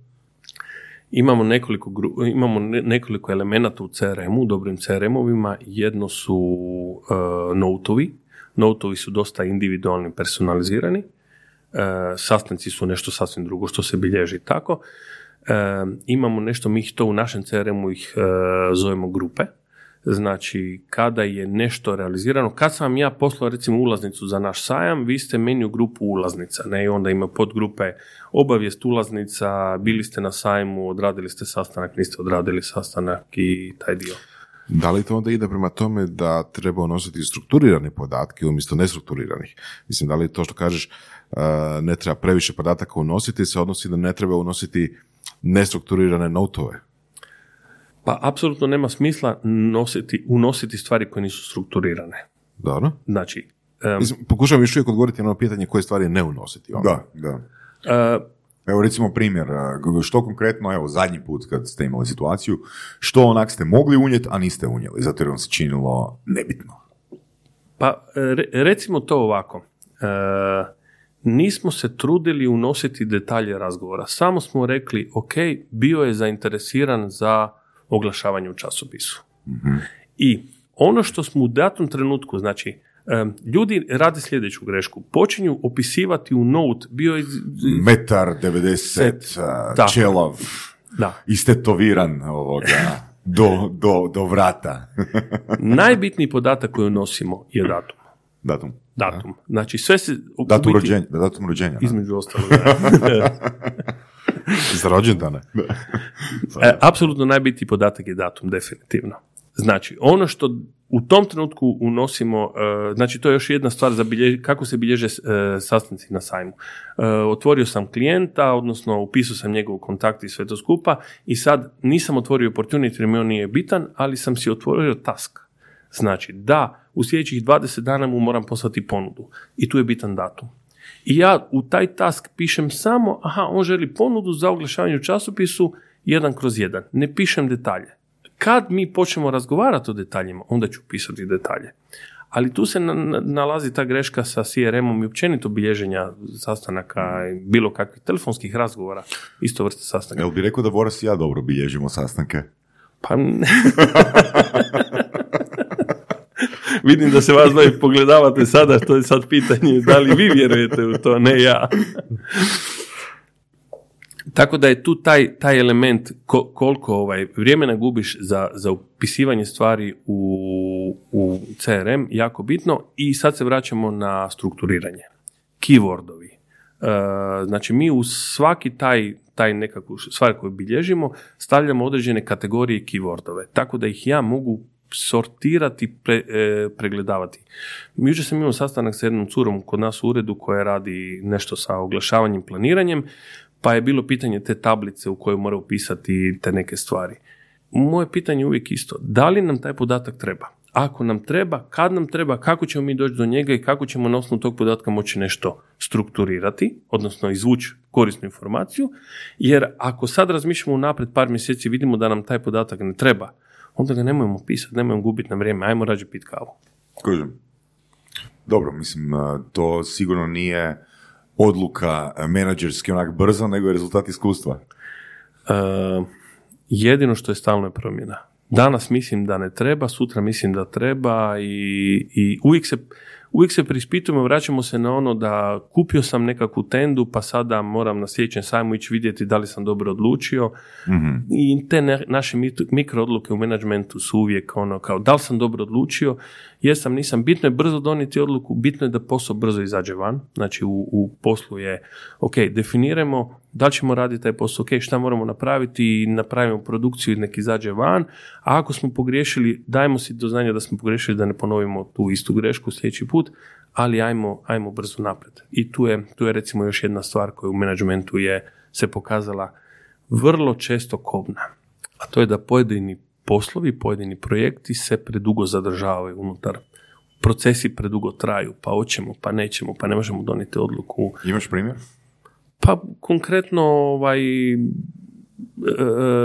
Imamo nekoliko, imamo nekoliko elemenata u CRM-u, dobrim CRM-ovima. Jedno su uh, notovi. Notovi su dosta individualni, personalizirani. Uh, sastanci su nešto sasvim drugo što se bilježi tako. Uh, imamo nešto, mi to u našem CRM-u ih uh, zovemo grupe Znači, kada je nešto realizirano, kad sam ja poslao recimo ulaznicu za naš sajam, vi ste meni u grupu ulaznica, ne, i onda ima podgrupe obavijest ulaznica, bili ste na sajmu, odradili ste sastanak, niste odradili sastanak i taj dio. Da li to onda ide prema tome da treba unositi strukturirane podatke umjesto nestrukturiranih? Mislim, da li to što kažeš ne treba previše podataka unositi, se odnosi da ne treba unositi nestrukturirane notove? Pa apsolutno nema smisla nositi, unositi stvari koje nisu strukturirane. Dobro. Znači, um, pokušavam još uvijek odgovoriti na ono pitanje koje stvari ne unositi. Ono. Da, da. Uh, evo recimo primjer, što konkretno, evo zadnji put kad ste imali situaciju, što onak ste mogli unijeti, a niste unijeli, zato jer vam se činilo nebitno. Pa recimo to ovako, uh, nismo se trudili unositi detalje razgovora, samo smo rekli, ok, bio je zainteresiran za oglašavanje u časopisu. I ono što smo u datom trenutku, znači, ljudi rade sljedeću grešku. Počinju opisivati u note, bio je... Metar 90, čelov, da. istetoviran ovoga, do, do, do vrata. Najbitniji podatak koji unosimo je datum. Datum. Datum. Znači sve se... Datum, rođenja, datum rođenja. Između ostalog. Za rođendane. e, apsolutno najbitniji podatak je datum, definitivno. Znači, ono što u tom trenutku unosimo, e, znači to je još jedna stvar za kako se bilježe e, sastanci na sajmu. E, otvorio sam klijenta, odnosno upisao sam njegov kontakt i sve to skupa i sad nisam otvorio opportunity jer mi on nije bitan, ali sam si otvorio task. Znači, da, u sljedećih 20 dana mu moram poslati ponudu i tu je bitan datum. I ja u taj task pišem samo, aha, on želi ponudu za oglašavanje u časopisu jedan kroz jedan. Ne pišem detalje. Kad mi počnemo razgovarati o detaljima, onda ću pisati detalje. Ali tu se na- na- nalazi ta greška sa CRM-om i općenito bilježenja sastanaka, i bilo kakvih telefonskih razgovora, isto vrste sastanka. Jel bi rekao da Boras i ja dobro bilježimo sastanke? Pa... Vidim da se vas dvoje pogledavate sada, to je sad pitanje da li vi vjerujete u to, ne ja. Tako da je tu taj, taj element ko- koliko ovaj, vremena gubiš za, za upisivanje stvari u, u CRM jako bitno i sad se vraćamo na strukturiranje. Keywordovi. E, znači mi u svaki taj, taj nekakvu stvar koju bilježimo stavljamo određene kategorije keywordove, tako da ih ja mogu sortirati, pre, e, pregledavati. Jučer sam imao sastanak sa jednom curom kod nas u uredu koja radi nešto sa oglašavanjem, planiranjem, pa je bilo pitanje te tablice u kojoj mora upisati te neke stvari. Moje pitanje je uvijek isto, da li nam taj podatak treba? Ako nam treba, kad nam treba, kako ćemo mi doći do njega i kako ćemo na osnovu tog podatka moći nešto strukturirati, odnosno izvući korisnu informaciju, jer ako sad razmišljamo unaprijed par mjeseci vidimo da nam taj podatak ne treba, onda ga nemojmo pisati, nemojmo gubiti na vrijeme, ajmo rađe pit kavu. Kužim. Dobro, mislim, a, to sigurno nije odluka a, menadžerski onak brzo, nego je rezultat iskustva. E, jedino što je stalno je promjena. Danas mislim da ne treba, sutra mislim da treba i, i uvijek se uvijek se preispitujemo, vraćamo se na ono da kupio sam nekakvu tendu, pa sada moram na sljedećem sajmu ići vidjeti da li sam dobro odlučio. I te ne- naše mikro odluke u menadžmentu su uvijek ono kao da li sam dobro odlučio, jesam, nisam. Bitno je brzo donijeti odluku, bitno je da posao brzo izađe van. Znači u, u poslu je, ok, definiramo da li ćemo raditi taj posao, ok, šta moramo napraviti i napravimo produkciju i nek izađe van, a ako smo pogriješili, dajmo si do znanja da smo pogriješili da ne ponovimo tu istu grešku sljedeći put, ali ajmo, ajmo brzo naprijed. I tu je, tu je recimo još jedna stvar koja u menadžmentu je se pokazala vrlo često kobna, a to je da pojedini poslovi, pojedini projekti se predugo zadržavaju unutar procesi predugo traju, pa hoćemo, pa nećemo, pa ne možemo donijeti odluku. Imaš primjer? Pa konkretno ovaj, e, e,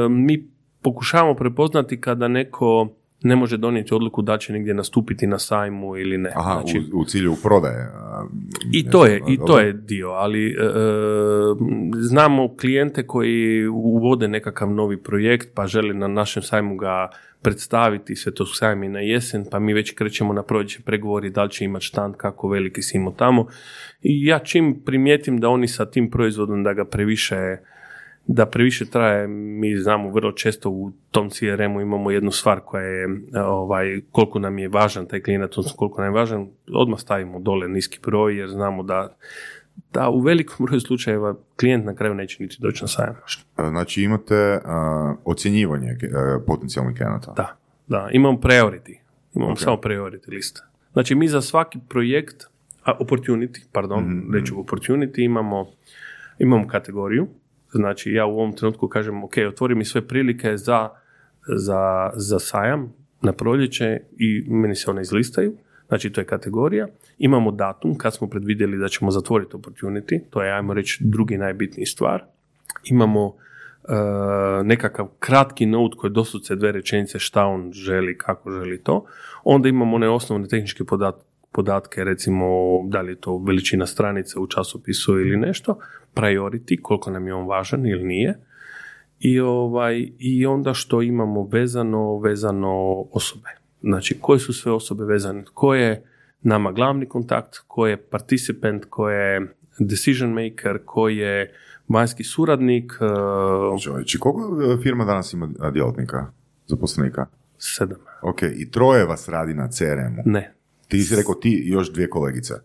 mi pokušavamo prepoznati kada neko ne može donijeti odluku da će negdje nastupiti na sajmu ili ne. Aha, Znači, u, u cilju prodaje. a, i to je, i to je dio, ali e, e, znamo klijente koji uvode nekakav novi projekt pa žele na našem sajmu ga predstaviti, sve to sajmi na jesen, pa mi već krećemo na proljeće pregovori da li će imati štand, kako veliki si imao tamo. I ja čim primijetim da oni sa tim proizvodom da ga previše da previše traje, mi znamo vrlo često u tom CRM-u imamo jednu stvar koja je ovaj, koliko nam je važan taj klijent, odnosno koliko nam je važan, odmah stavimo dole niski broj jer znamo da, da u velikom broju slučajeva klijent na kraju neće niti doći na sajam. A, Znači imate a, ocjenjivanje a, potencijalnih klijenata. Da, da, imamo priority, imamo Ok. samo priority list. Znači mi za svaki projekt, a opportunity, pardon, Mhm, reću opportunity, imamo, imamo kategoriju, znači ja u ovom trenutku kažem, ok, otvori mi sve prilike za, za, za sajam na proljeće i meni se one izlistaju, znači to je kategorija. Imamo datum kad smo predvidjeli da ćemo zatvoriti opportunity, to je, ajmo reći, drugi najbitniji stvar. Imamo e, nekakav kratki note koji je doslovce dve rečenice šta on želi, kako želi to. Onda imamo one osnovne tehničke podat- podatke, recimo da li je to veličina stranice u časopisu ili nešto, priority, koliko nam je on važan ili nije. I, ovaj, I onda što imamo vezano, vezano osobe. Znači, koje su sve osobe vezane? Ko je nama glavni kontakt, ko je participant, ko je decision maker, ko je vanjski suradnik, uh, Čovječi, koliko e, firma danas ima djelatnika, zaposlenika? sedam. Ok, i troje vas radi na CRM-u. Ne. Ti si rekao ti i još dvije kolegice. Uh,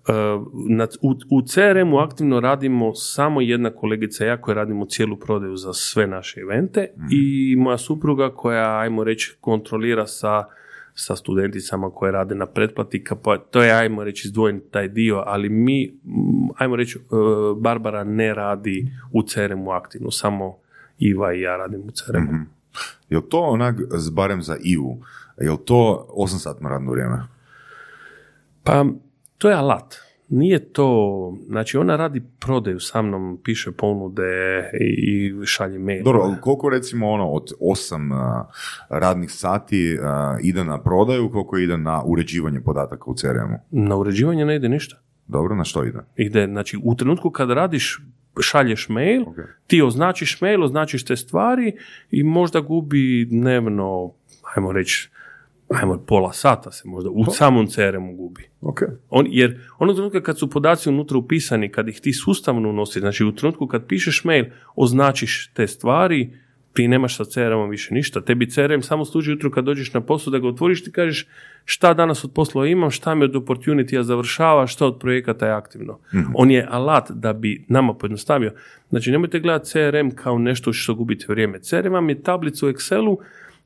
na, u, u CRM-u aktivno radimo samo jedna kolegica ja koja radimo cijelu prodaju za sve naše evente i moja supruga koja, ajmo reći, kontrolira sa sa studenticama koje rade na pretplati, pa to je, ajmo reći, izdvojen taj dio, ali mi, mm, ajmo reći, uh, Barbara ne radi u CRM-u aktivno, samo Iva i ja radim u CRM-u. Jel to onak, barem za IU, jel to 8 satno radno vrijeme? Pa, to je alat. nije to, znači ona radi prodaju sa mnom, piše ponude i, šalje mail. Dobro, ali koliko recimo ono od osam radnih sati ide na prodaju, koliko ide na uređivanje podataka u CRM-u? Na uređivanje ne ide ništa. Dobro, na što ide? Ide, znači u trenutku kad radiš, šalješ mail, Ok. ti označiš mail, označiš te stvari i možda gubi dnevno, ajmo reći, ajmo pola sata se možda u samom CRM-u gubi. Ok. On, jer onog trenutka kad su podaci unutra upisani, kad ih ti sustavno unosiš, znači u trenutku kad pišeš mail, označiš te stvari, ti nemaš sa CRM-om više ništa. Tebi CRM samo služi jutro kad dođeš na posao da ga otvoriš ti kažeš šta danas od poslova imam, šta mi od opportunity završava, šta od projekata je aktivno. On je alat da bi nama pojednostavio. Znači nemojte gledati CRM kao nešto što gubite vrijeme. CRM vam je tablica u Excelu,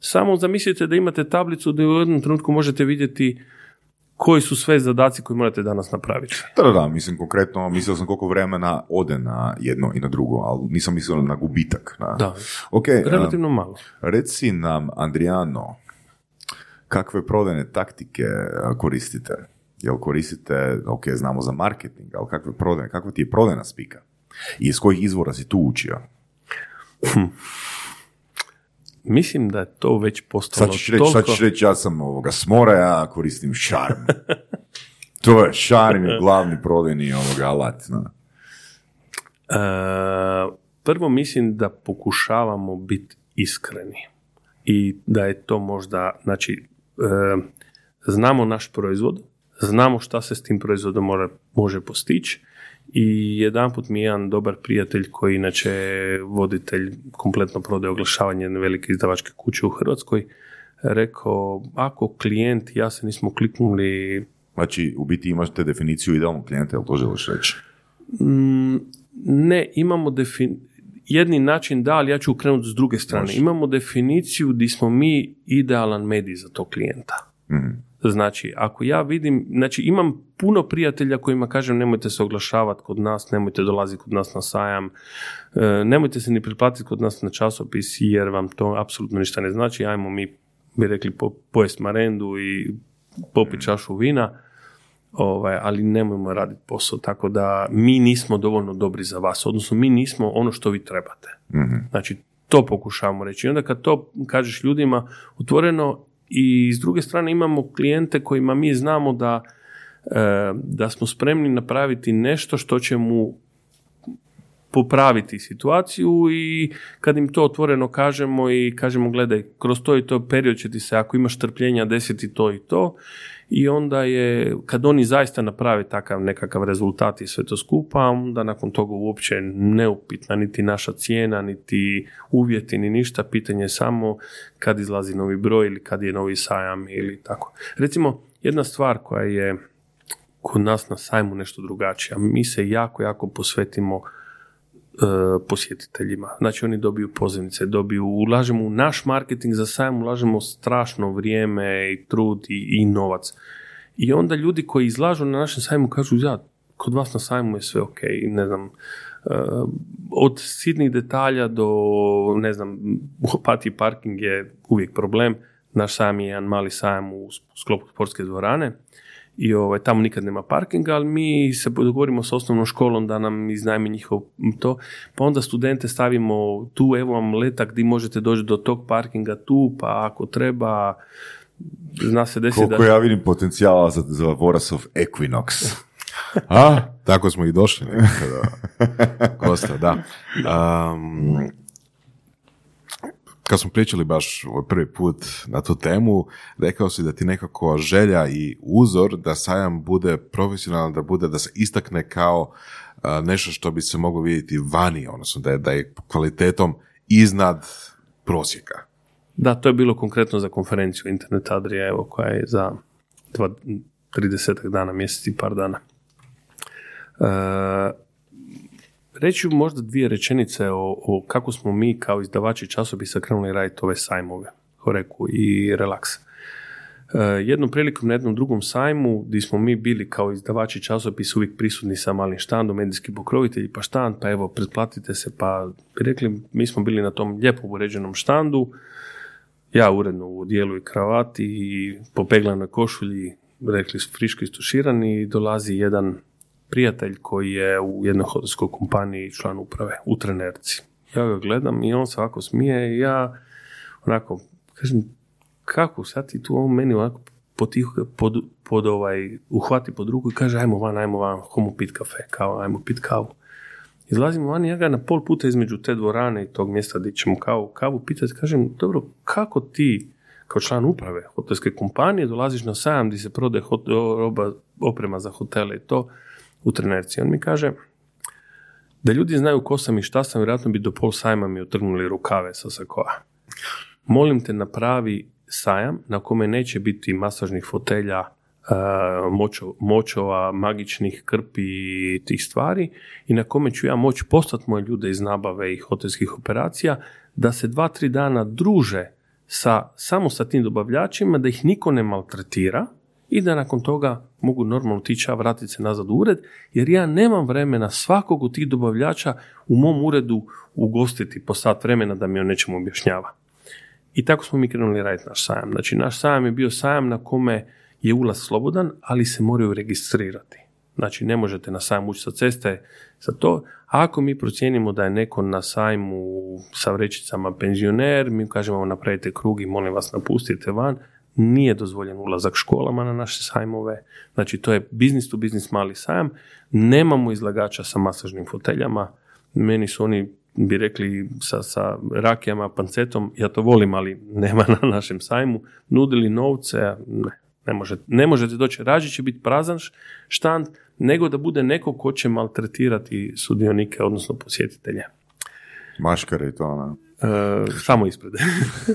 samo zamislite da imate tablicu da u jednom trenutku možete vidjeti koji su sve zadaci koje morate danas napraviti. Da, da, da, mislim konkretno, mislio sam koliko vremena ode na jedno i na drugo, ali nisam mislio na gubitak. Na... Da, Ok, relativno malo. a, reci nam, Andrijano, kakve prodajne taktike koristite? Jel koristite, ok, znamo za marketing, ali kakve prodajne, kakva ti je prodajna spika? I iz kojih izvora si tu učio? Mislim da je to već postalo Sad ćeš reći, sad toliko... ćeš reći, ja sam ovoga smora, ja koristim šarm. to je, šarm glavni prodajni ovoga alat. No. E, prvo mislim da pokušavamo biti iskreni i da je to možda, znači, e, znamo naš proizvod, znamo šta se s tim proizvodom mora, može postići i jedanput mi je jedan dobar prijatelj koji inače je voditelj kompletno prodaje oglašavanje jedne velike izdavačke kuće u Hrvatskoj rekao, ako klijent ja se nismo kliknuli Znači, u biti imaš te definiciju idealnog klijenta, jel to želiš reći? Mm, ne, imamo defin... jedni način da, ali ja ću krenuti s druge strane. Imamo definiciju gdje smo mi idealan medij za tog klijenta. Mhm. Znači, ako ja vidim, znači imam puno prijatelja kojima kažem nemojte se oglašavati kod nas, nemojte dolaziti kod nas na sajam, e, nemojte se ni priplatiti kod nas na časopis jer vam to apsolutno ništa ne znači, ajmo mi, bi rekli, po, pojest marendu i popiti čašu vina, ovaj, ali nemojmo raditi posao, tako da mi nismo dovoljno dobri za vas, odnosno mi nismo ono što vi trebate. Mhm. Znači, to pokušavamo reći. I onda kad to kažeš ljudima otvoreno i s druge strane imamo klijente kojima mi znamo da, e, da smo spremni napraviti nešto što će mu popraviti situaciju i kad im to otvoreno kažemo i kažemo gledaj, kroz to i to period će ti se, ako imaš trpljenja, desiti to i to i onda je, kad oni zaista naprave takav nekakav rezultat i sve to skupa, onda nakon toga uopće neupitna niti naša cijena, niti uvjeti, ni ništa, pitanje je samo kad izlazi novi broj ili kad je novi sajam ili tako. Recimo, jedna stvar koja je kod nas na sajmu nešto drugačija, mi se jako, jako posvetimo posjetiteljima. Znači oni dobiju pozivnice, dobiju, ulažemo u naš marketing za sajam, ulažemo strašno vrijeme i trud i, i novac. I onda ljudi koji izlažu na našem sajmu kažu, ja, kod vas na sajmu je sve ok, ne znam, e, od sitnih detalja do, ne znam, u Opatiji parking je uvijek problem, naš sajam je jedan mali sajam u sklopu sportske dvorane, i ovaj, tamo nikad nema parkinga, ali mi se dogovorimo s osnovnom školom da nam iznajmi njihov to, pa onda studente stavimo tu, evo vam letak gdje možete doći do tog parkinga tu, pa ako treba, zna se desi Koliko da... ja vidim potencijala za, za Vorasov Equinox. A? Tako smo i došli nekada. Kosta, da. Um, kad smo pričali baš ovaj prvi put na tu temu, rekao si da ti nekako želja i uzor da sajam bude profesionalan, da bude, da se istakne kao nešto što bi se moglo vidjeti vani, odnosno da je, da je kvalitetom iznad prosjeka. Da, to je bilo konkretno za konferenciju Internet Adrija, evo, koja je za dva, 30 dana, mjesec i par dana. E, reći možda dvije rečenice o, o kako smo mi kao izdavači časopisa krenuli raditi ove sajmove, Horeku i Relax. E, jednom prilikom na jednom drugom sajmu gdje smo mi bili kao izdavači časopisa uvijek prisutni sa malim štandom, medijski pokrovitelji, pa štand, pa evo, pretplatite se, pa rekli, mi smo bili na tom lijepo uređenom štandu, ja uredno u dijelu i kravati i popeglanoj košulji, rekli friško istuširani dolazi jedan prijatelj koji je u jednoj hotelskoj kompaniji član uprave u trenerci. Ja ga gledam i on se ovako smije i ja onako, kažem, kako sad ti tu on meni ovako potihu, pod, pod ovaj, uhvati pod ruku i kaže ajmo van, ajmo van, homo pit kafe, kao ajmo pit kavu. Izlazimo van i ja ga na pol puta između te dvorane i tog mjesta gdje ćemo kavu, kavu pitati, kažem, dobro, kako ti kao član uprave hotelske kompanije dolaziš na sajam gdje se prodaje roba, oprema za hotele i to u trenerci. On mi kaže, da ljudi znaju ko sam i šta sam, vjerojatno bi do pol sajma mi otrgnuli rukave sa sakoa. Molim te napravi sajam na kome neće biti masažnih fotelja, e, močova, magičnih krpi i tih stvari i na kome ću ja moći poslati moje ljude iz nabave i hotelskih operacija da se dva, tri dana druže sa, samo sa tim dobavljačima, da ih niko ne maltretira i da nakon toga mogu normalno tići, vratiti se nazad u ured, jer ja nemam vremena svakog od tih dobavljača u mom uredu ugostiti po sat vremena da mi o nečemu objašnjava. I tako smo mi krenuli raditi naš sajam. Znači, naš sajam je bio sajam na kome je ulaz slobodan, ali se moraju registrirati. Znači, ne možete na sajam ući sa ceste za to. A ako mi procijenimo da je neko na sajmu sa vrećicama penzioner, mi kažemo napravite krug i molim vas napustite van, nije dozvoljen ulazak školama na naše sajmove. Znači, to je business to business mali sajam. Nemamo izlagača sa masažnim foteljama. Meni su oni bi rekli sa, sa rakijama, pancetom, ja to volim, ali nema na našem sajmu, nudili novce, ne, ne, možete, ne možete doći, rađe će biti prazan štand, nego da bude neko ko će maltretirati sudionike, odnosno posjetitelje. Maškare i to, ne? E, samo ispred.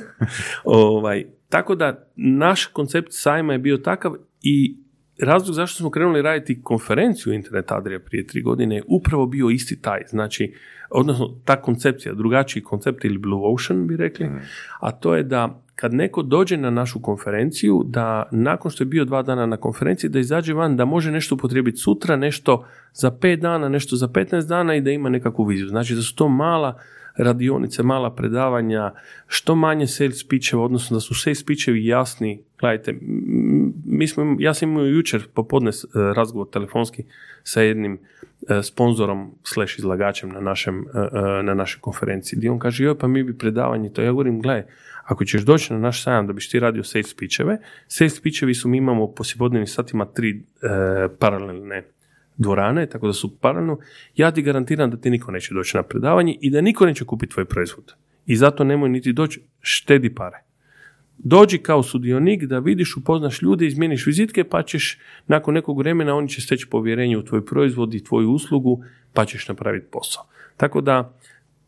ovaj, tako da naš koncept sajma je bio takav i razlog zašto smo krenuli raditi konferenciju Internet Adria prije tri godine je upravo bio isti taj. Znači, odnosno ta koncepcija, drugačiji koncept ili Blue Ocean bi rekli, mhm. a to je da kad neko dođe na našu konferenciju, da nakon što je bio dva dana na konferenciji, da izađe van, da može nešto upotrijebiti sutra, nešto za pet dana, nešto za 15 dana i da ima nekakvu viziju. Znači da su to mala radionice, mala predavanja, što manje sales pitcheva, odnosno da su sales pitchevi jasni. Gledajte, mi smo, ja sam imao jučer popodne e, razgovor telefonski sa jednim e, sponzorom slash izlagačem na, našem, e, na našoj konferenciji, gdje on kaže, joj pa mi bi predavanje to. Ja govorim, gledaj, ako ćeš doći na naš sajam da biš ti radio sales pitcheve, sales pitchevi su, mi imamo po satima tri paralelne dvorane, tako da su paralelno, ja ti garantiram da ti niko neće doći na predavanje i da niko neće kupiti tvoj proizvod. I zato nemoj niti doći, štedi pare. Dođi kao sudionik da vidiš, upoznaš ljude, izmijeniš vizitke, pa ćeš nakon nekog vremena oni će steći povjerenje u tvoj proizvod i tvoju uslugu, pa ćeš napraviti posao. Tako da,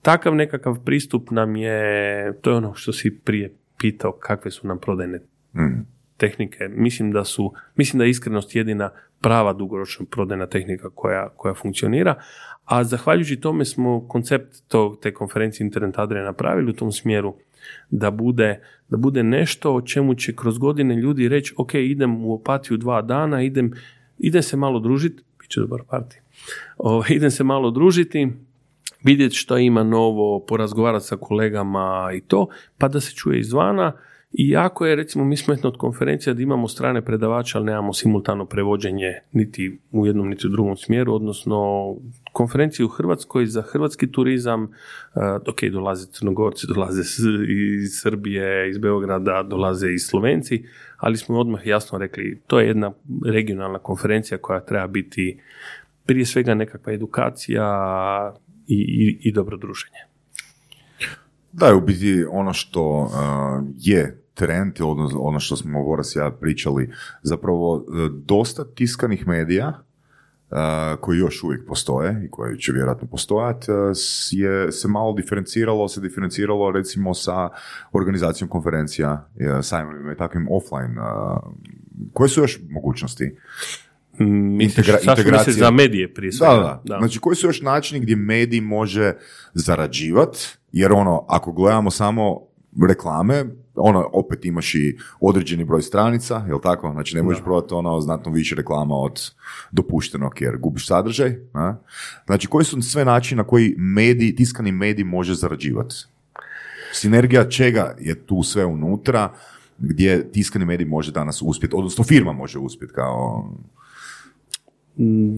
takav nekakav pristup nam je, to je ono što si prije pitao, kakve su nam prodajne mm. Tehnike. Mislim da su, mislim da je iskrenost jedina prava dugoročna prodajna tehnika koja, koja funkcionira, a zahvaljujući tome smo koncept tog, te konferencije Internet Adria napravili u tom smjeru da bude, da bude nešto o čemu će kroz godine ljudi reći ok, idem u opatiju dva dana, idem, idem se malo družiti, bit će dobar parti, o, idem se malo družiti, vidjeti što ima novo, porazgovarati sa kolegama i to, pa da se čuje izvana, i jako je, recimo, mi smo od konferencija da imamo strane predavača, ali nemamo simultano prevođenje niti u jednom niti u drugom smjeru, odnosno konferencije u Hrvatskoj za hrvatski turizam, uh, ok, dolaze Crnogorci, dolaze iz Srbije, iz Beograda, dolaze i Slovenci, ali smo odmah jasno rekli, to je jedna regionalna konferencija koja treba biti prije svega nekakva edukacija i, i, i dobro druženje. Da, u biti ono što uh, je trend, odnosno ono što smo Voras ja pričali, zapravo uh, dosta tiskanih medija uh, koji još uvijek postoje i koji će vjerojatno postojati, je se malo diferenciralo, se diferenciralo recimo sa organizacijom konferencija, sajmovima i takvim offline. Koje su još mogućnosti? Integra- integracija. za medije prije svega. Da, da, Znači, koji su još načini gdje medij može zarađivati, jer ono, ako gledamo samo reklame, ono, opet imaš i određeni broj stranica, jel tako? Znači, ne možeš prodati ono znatno više reklama od dopuštenog, jer gubiš sadržaj. Ne? Znači, koji su sve načini na koji medij, tiskani medij može zarađivati? Sinergija čega je tu sve unutra, gdje tiskani medij može danas uspjeti, odnosno firma može uspjeti kao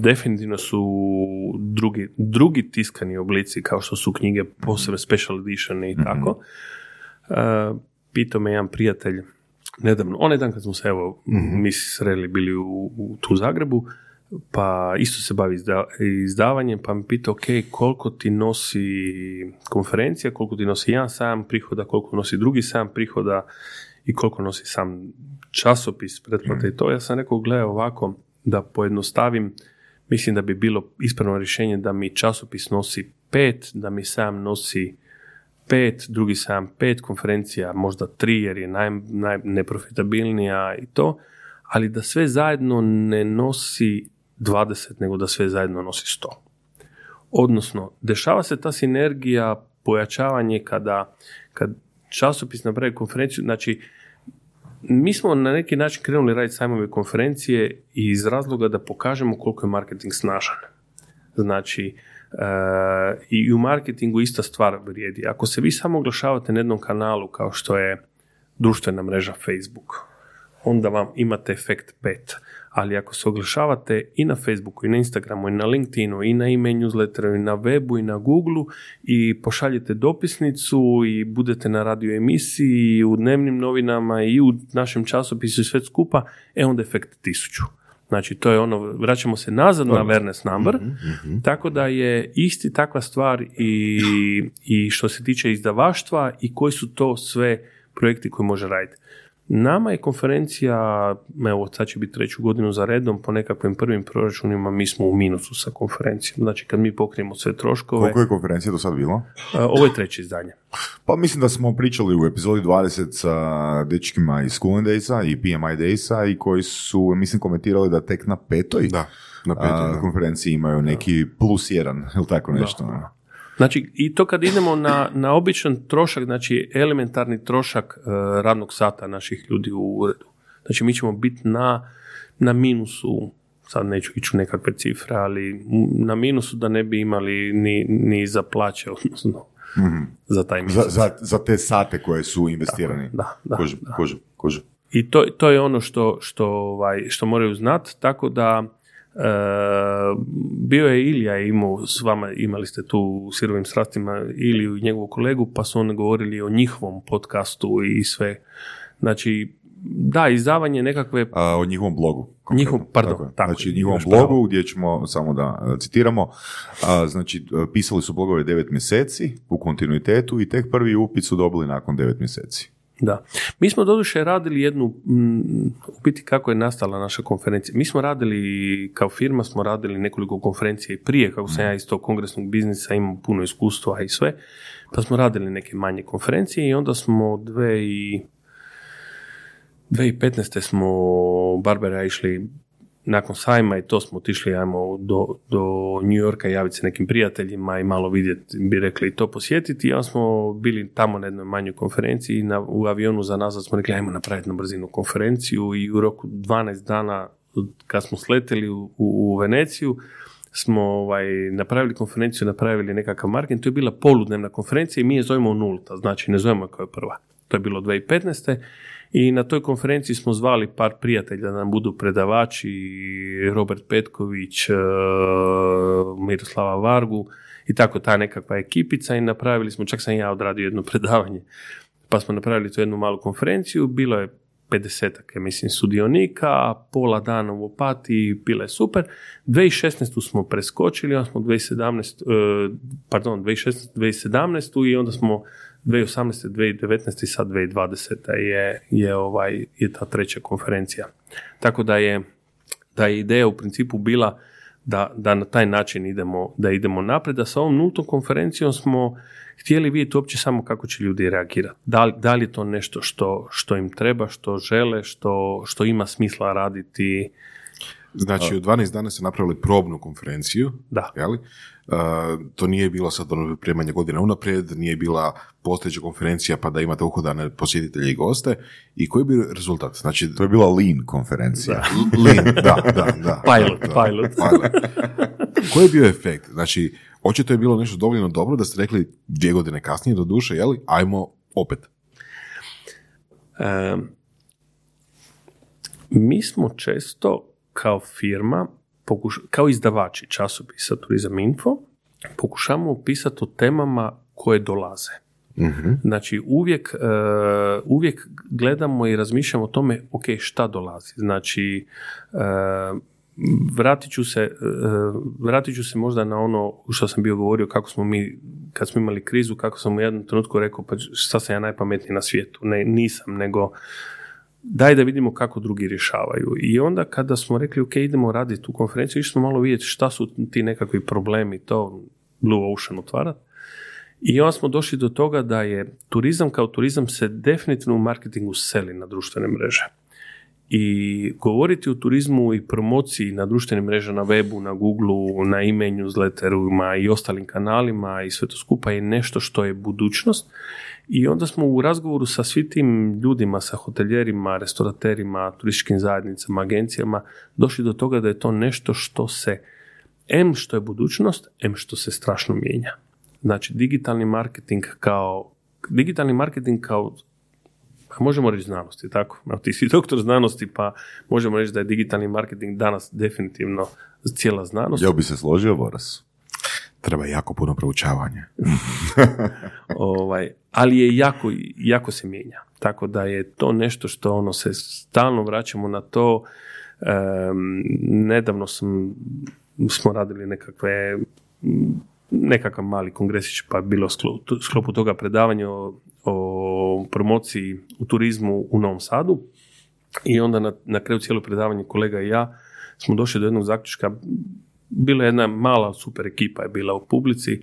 definitivno su drugi, drugi tiskani oblici kao što su knjige, posebno special edition i tako. E, pitao me jedan prijatelj nedavno, onaj dan kad smo se evo, mi se sreli bili u, u tu Zagrebu, pa isto se bavi izda- izdavanjem, pa me pitao, ok, koliko ti nosi konferencija, koliko ti nosi jedan sajam prihoda, koliko nosi drugi sajam prihoda i koliko nosi sam časopis, pretplate i to. Ja sam rekao, gledaj ovako, da pojednostavim, mislim da bi bilo ispravno rješenje da mi časopis nosi pet, da mi sam nosi pet, drugi sam pet, konferencija možda tri jer je naj, najneprofitabilnija i to, ali da sve zajedno ne nosi 20, nego da sve zajedno nosi 100. Odnosno, dešava se ta sinergija, pojačavanje kada, kad časopis napravi konferenciju, znači mi smo na neki način krenuli raditi sajmove konferencije iz razloga da pokažemo koliko je marketing snažan. Znači, e, i u marketingu ista stvar vrijedi. Ako se vi samo oglašavate na jednom kanalu kao što je društvena mreža Facebook, onda vam imate efekt 5. Ali ako se oglašavate i na Facebooku, i na Instagramu, i na LinkedInu, i na e-mail newsletteru, i na webu, i na Googleu, i pošaljete dopisnicu, i budete na radio emisiji, i u dnevnim novinama, i u našem časopisu i sve skupa, e onda efekt 1000. Znači, to je ono, vraćamo se nazad na awareness number, tako da je isti takva stvar i, i što se tiče izdavaštva i koji su to sve projekti koje može raditi. Nama je konferencija, evo sad će biti treću godinu za redom, po nekakvim prvim proračunima mi smo u minusu sa konferencijom. Znači kad mi pokrijemo sve troškove, Koliko je konferencija do sad bilo? a, ovo je treće izdanje. Pa mislim da smo pričali u epizodi 20 sa dečkima iz School and Daysa i PMI Daysa i koji su, mislim, komentirali da tek na petoj Da, na petoj, a, da. konferenciji imaju neki plus jedan ili tako nešto. ono. Znači, i to kad idemo na, na običan trošak, znači elementarni trošak e, radnog sata naših ljudi u uredu. Znači, mi ćemo biti na, na minusu, sad neću ići u nekakve cifre, ali na minusu da ne bi imali ni, ni za plaće, odnosno za taj minus. Za, za, za te sate koje su investirani. Da, da, Kužim, da. kužim, kužim. I to, to je ono što, što, ovaj, što moraju znat, tako da bio je Ilija imao s vama, imali ste tu u sirovim strastima Iliju i njegovu kolegu, pa su oni govorili o njihovom podcastu i sve. Znači, da, izdavanje nekakve A, o njihovom blogu. Njihov- pardon, Tako tako znači, njihovom pravo. blogu gdje ćemo, samo da e, citiramo, a, znači, e, pisali su blogove devet mjeseci u kontinuitetu i tek prvi upit su dobili nakon devet mjeseci. Da. Mi smo doduše radili jednu, u biti kako je nastala naša konferencija. Mi smo radili, kao firma smo radili nekoliko konferencija i prije, kako sam ja iz tog kongresnog biznisa imam puno iskustva i sve, pa smo radili neke manje konferencije i onda smo dve i 2015. smo Barbara išli nakon sajma i to smo otišli ajmo do, do New Yorka javiti se nekim prijateljima i malo vidjeti, bi rekli to posjetiti. Onda smo bili tamo na jednoj manjoj konferenciji i na, u avionu za nazad smo rekli ajmo napraviti na brzinu konferenciju i u roku 12 dana kad smo sleteli u, u, u Veneciju smo ovaj, napravili konferenciju, napravili nekakav marketing, to je bila poludnevna konferencija i mi je zovemo nulta, znači ne zovemo kao je prva. To je bilo 2015. I na toj konferenciji smo zvali par prijatelja da nam budu predavači, Robert Petković, e, Miroslava Vargu i tako ta nekakva ekipica i napravili smo, čak sam ja odradio jedno predavanje, pa smo napravili tu jednu malu konferenciju, bilo je 50 ja mislim sudionika, pola dana u Opatiji, bilo je super. 2016. smo preskočili, onda smo 2017, e, pardon, 2016. 2017. i onda smo 2018. 2019. i sad 2020. je, je, ovaj, je ta treća konferencija. Tako da je, da je ideja u principu bila da, da na taj način idemo, da idemo naprijed, a sa ovom nultom konferencijom smo htjeli vidjeti uopće samo kako će ljudi reagirati. Da, da li je to nešto što, što im treba, što žele, što, što ima smisla raditi. Znači, u 12 dana ste napravili probnu konferenciju, Da. jeli? Uh, to nije bilo sad ono pripremanje godina unaprijed, nije bila postojeća konferencija pa da imate uhodane posjetitelje i goste. I koji bi rezultat? Znači, To je bila lean konferencija. lean, da, da, da. Pilot, da, pilot. pilot. Koji je bio efekt? Znači, očito je bilo nešto dovoljno dobro da ste rekli dvije godine kasnije do duše, jeli? Ajmo opet. Em, mi smo često kao firma pokuš, kao izdavači časopisa Turizam Info, pokušavamo pisati o temama koje dolaze. Znači, uvijek, e, uvijek gledamo i razmišljamo o tome, ok, šta dolazi. Znači, e, vratit ću se, e, vratit ću se možda na ono što sam bio govorio kako smo mi, kad smo imali krizu, kako sam u jednom trenutku rekao, pa šta sam ja najpametniji na svijetu. Ne, nisam, nego daj da vidimo kako drugi rješavaju. I onda kada smo rekli, ok, idemo raditi tu konferenciju, išli smo malo vidjeti šta su ti nekakvi problemi, to Blue Ocean otvarati. I onda smo došli do toga da je turizam kao turizam se definitivno u marketingu seli na društvene mreže. I govoriti o turizmu i promociji na društvenim mrežama, na webu, na Googleu, na e-mail newsletterima i ostalim kanalima i sve to skupa je nešto što je budućnost. I onda smo u razgovoru sa svim tim ljudima, sa hoteljerima, restauraterima, turističkim zajednicama, agencijama, došli do toga da je to nešto što se, M što je budućnost, M što se strašno mijenja. Znači, digitalni marketing kao, digitalni marketing kao pa možemo reći znanosti, tako? Evo, ti si doktor znanosti, pa možemo reći da je digitalni marketing danas definitivno cijela znanost. Ja bi se složio, Boras. Treba jako puno proučavanja. ovaj, ali je jako, jako se mijenja. Tako da je to nešto što ono se stalno vraćamo na to. nedavno sam, smo radili nekakve nekakav mali kongresić pa je bilo sklopu toga predavanja o, o promociji u turizmu u Novom Sadu. I onda na, na kraju cijelo predavanje kolega i ja smo došli do jednog zaključka. Bila je jedna mala super ekipa je bila u publici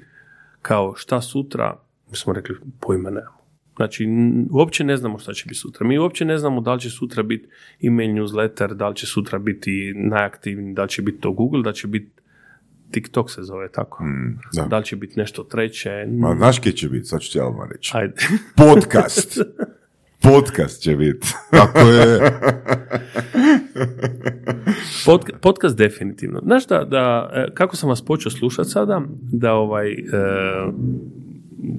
kao šta sutra mi smo rekli pojma nemamo. Znači, uopće ne znamo šta će biti sutra. Mi uopće ne znamo da li će sutra biti email newsletter, da li će sutra biti najaktivniji, da li će biti to Google, da će biti TikTok se zove tako. Mm, da. li će biti nešto treće? Ma, znaš kje će biti, sad ću ti odmah reći. Ajde. Podcast. Podcast će biti. Tako je. podcast definitivno. Znaš da, da, e, kako sam vas počeo slušati sada, da ovaj, e,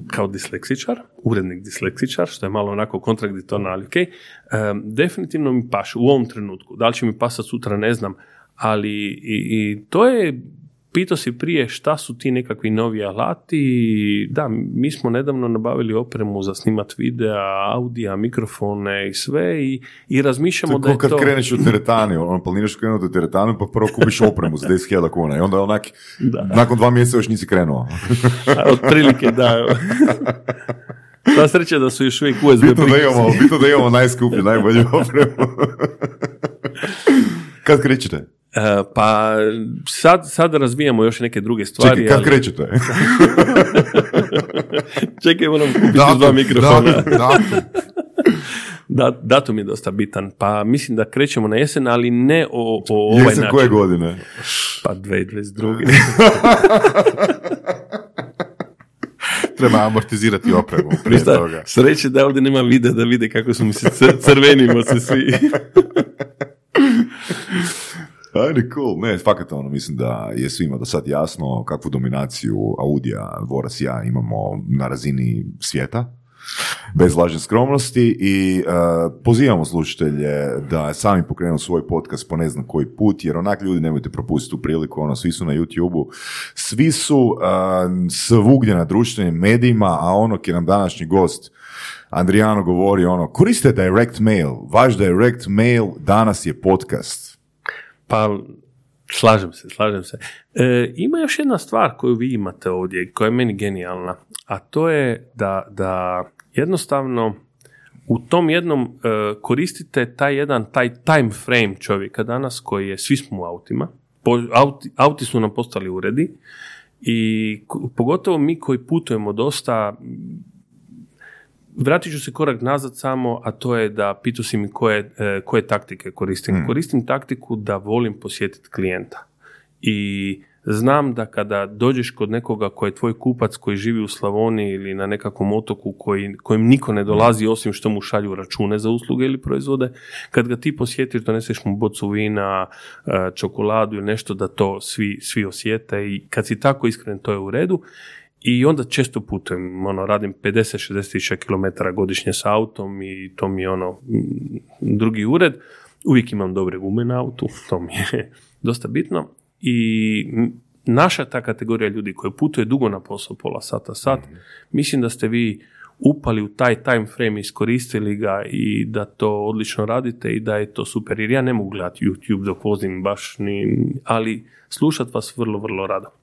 kao disleksičar, urednik disleksičar, što je malo onako kontradiktorno, ali ok, e, definitivno mi paše u ovom trenutku. Da li će mi pasati sutra, ne znam, ali i, i to je pitao si prije šta su ti nekakvi novi alati. Da, mi smo nedavno nabavili opremu za snimat videa, audija, mikrofone i sve i, i razmišljamo to da je kad to... kreneš u teretani, on planiraš krenuti u teretanu pa prvo kupiš opremu za 10.000 kuna i onda onak, da. nakon dva mjeseca još nisi krenuo. Otprilike, da. Ta sreća da su još uvijek USB Bito da imamo, bito da imamo najskuplju, najbolju opremu. kad krećete? E, pa sad, sad razvijamo još neke druge stvari. Čekaj, kad ali... krećete? Čekaj, moram kupiti dva mikrofona. da, datum je dosta bitan, pa mislim da krećemo na jesen, ali ne o, o ovaj jesen koje godine? Pa 2022. Treba amortizirati opremu prije toga. Sreće da ovdje nema vide da vide kako su mi se crvenimo se svi. Ajde, cool. Ne, fakat ono, mislim da je svima do sad jasno kakvu dominaciju Audija, Voras i ja imamo na razini svijeta, bez lažne skromnosti. I uh, pozivamo slušatelje da sami pokrenu svoj podcast po ne znam koji put, jer onak ljudi nemojte propustiti tu priliku, ono, svi su na YouTube-u, svi su uh, svugdje na društvenim medijima, a ono je nam današnji gost Andrijano govori ono, koriste direct mail, vaš direct mail danas je podcast pa slažem se, slažem se. E, ima još jedna stvar koju vi imate ovdje, koja je meni genijalna, a to je da, da jednostavno u tom jednom e, koristite taj jedan, taj time frame čovjeka danas koji je, svi smo u autima, auti, auti su nam postali uredi i pogotovo mi koji putujemo dosta, Vratit ću se korak nazad samo, a to je da pitu si mi koje, e, koje taktike koristim. Hmm. Koristim taktiku da volim posjetiti klijenta. I znam da kada dođeš kod nekoga koji je tvoj kupac koji živi u Slavoniji ili na nekakvom otoku koji, kojim niko ne dolazi osim što mu šalju račune za usluge ili proizvode, kad ga ti posjetiš, doneseš mu bocu vina, e, čokoladu ili nešto da to svi, svi osjete i kad si tako iskren to je u redu i onda često putujem, ono, radim 50-60 tisuća kilometara godišnje s autom i to mi je ono drugi ured. Uvijek imam dobre gume na autu, to mi je dosta bitno. i naša ta kategorija ljudi koji putuje dugo na posao, pola sata, sat, mislim da ste vi upali u taj time frame, iskoristili ga i da to odlično radite i da je to super. Jer ja ne mogu gledati YouTube dok vozim baš ni, ali slušat vas vrlo, vrlo rado.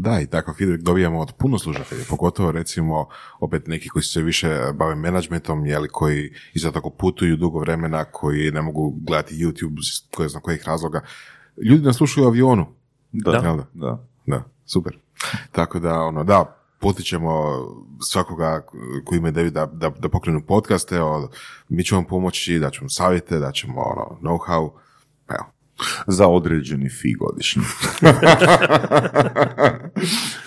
Da, i takav feedback dobijamo od puno slušatelja, pogotovo recimo opet neki koji se više bave menadžmentom, jeli, koji isto tako putuju dugo vremena, koji ne mogu gledati YouTube iz koje zna kojih razloga. Ljudi nas slušaju u avionu. Da, da? da. Da, super. Tako da, ono, da, potičemo svakoga koji ima ideju da, da, da pokrenu podcaste, mi ćemo vam pomoći, da ćemo savjete, da ćemo ono, know-how, pa evo. Za određeni fi godišnji.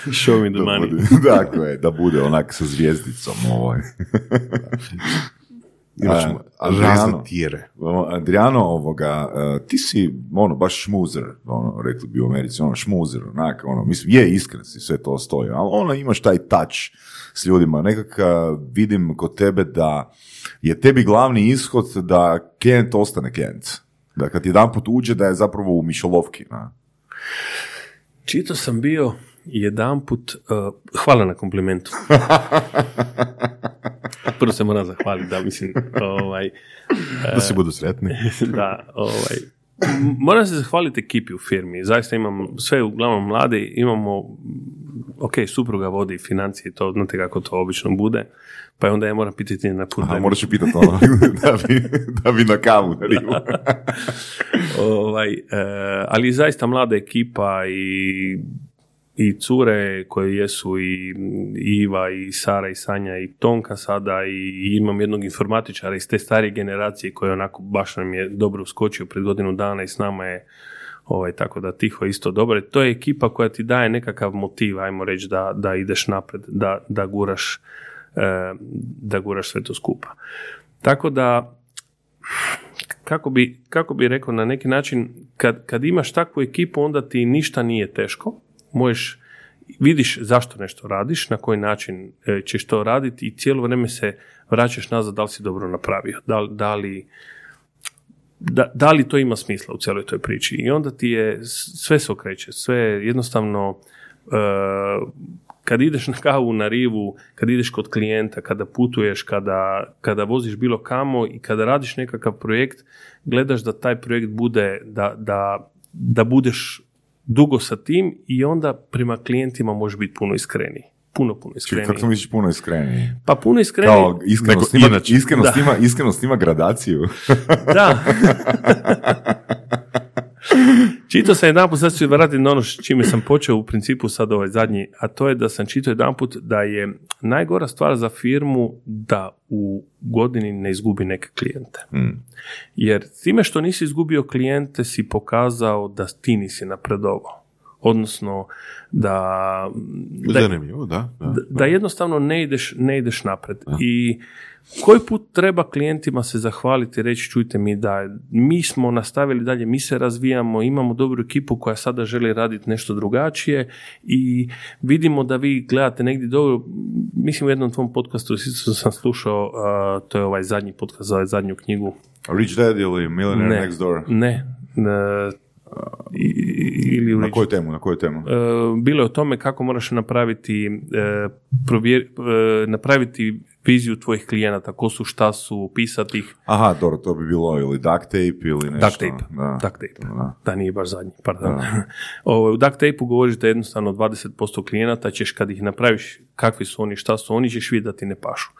Show me the Da money. bude, dakle, da bude onak sa zvijezdicom. Ovaj. Adriano. razne tijere. Adriano, ovoga, e, ti si, ono, baš šmuzer, ono, rekli bi u Americi, ono, šmuzer, onak, ono, mislim, je, iskren si, sve to stoji, ali ono, imaš taj touch s ljudima, nekako vidim kod tebe da je tebi glavni ishod da klijent ostane klijent. Da kad jedan put uđe da je zapravo u mišolovki, na. Čito sam bio jedanput, uh, hvala na komplimentu. Prvo se moram zahvaliti, da mislim, ovaj, Da si budu sretni. da, ovaj, moram se zahvaliti ekipi u firmi. Zaista imam sve uglavnom mlade, imamo, ok, supruga vodi financije, to znate kako to obično bude, pa onda ja moram pitati na put. Aha, moraš pitati ono, da bi, da bi na kavu ovaj, e, ali zaista mlada ekipa i i cure koje jesu i, Iva i Sara i Sanja i Tonka sada i imam jednog informatičara iz te starije generacije koji onako baš nam je dobro uskočio pred godinu dana i s nama je ovaj, tako da tiho isto dobro. To je ekipa koja ti daje nekakav motiv, ajmo reći, da, da ideš napred, da, da guraš e, da guraš sve to skupa. Tako da kako bi, kako bi rekao na neki način, kad, kad imaš takvu ekipu, onda ti ništa nije teško. Možeš, vidiš zašto nešto radiš, na koji način e, ćeš to raditi i cijelo vrijeme se vraćaš nazad da li si dobro napravio, da, da li da, da li to ima smisla u cijeloj toj priči. I onda ti je sve se okreće, sve je jednostavno e, kad ideš na kavu, na rivu, kad ideš kod klijenta, kada putuješ, kada, kada voziš bilo kamo i kada radiš nekakav projekt, gledaš da taj projekt bude, da, da, da budeš dugo sa tim i onda prema klijentima možeš biti puno iskreniji. Puno, puno iskreniji. Kako misliš puno iskreniji? Pa puno iskreniji. Kao, iskreno snima, inače. iskreno, Da. snima, iskreno snima gradaciju. Da. čitao sam jedan put, sad ću vratiti na ono čime sam počeo u principu sad ovaj zadnji, a to je da sam čitao jedan put da je najgora stvar za firmu da u godini ne izgubi neke klijente. Jer time što nisi izgubio klijente si pokazao da ti nisi napredovao. Odnosno da, da, Zanimljivo, da. da. da, da jednostavno ne ideš, ne ideš napred. I koji put treba klijentima se zahvaliti i reći čujte mi da mi smo nastavili dalje, mi se razvijamo, imamo dobru ekipu koja sada želi raditi nešto drugačije i vidimo da vi gledate negdje dobro, mislim u jednom tvom podcastu sam slušao, a, to je ovaj zadnji podcast za ovaj zadnju knjigu. Rich Dad ili Millionaire Ne, Next Door? ne, i- ili Na koju temu, na koju temu? E, bilo je o tome kako moraš napraviti, e, provjer- e, napraviti viziju tvojih klijenata, ko su, šta su, pisati ih. Aha, dobro, to bi bilo ili duct tape ili nešto. Duct tape. Da. Duct tape. Da. Da, nije baš zadnji, pardon. Ovo, u duct tape-u govoriš da jednostavno 20% klijenata ćeš kad ih napraviš kakvi su oni, šta su oni, ćeš vidjeti da ti ne pašu.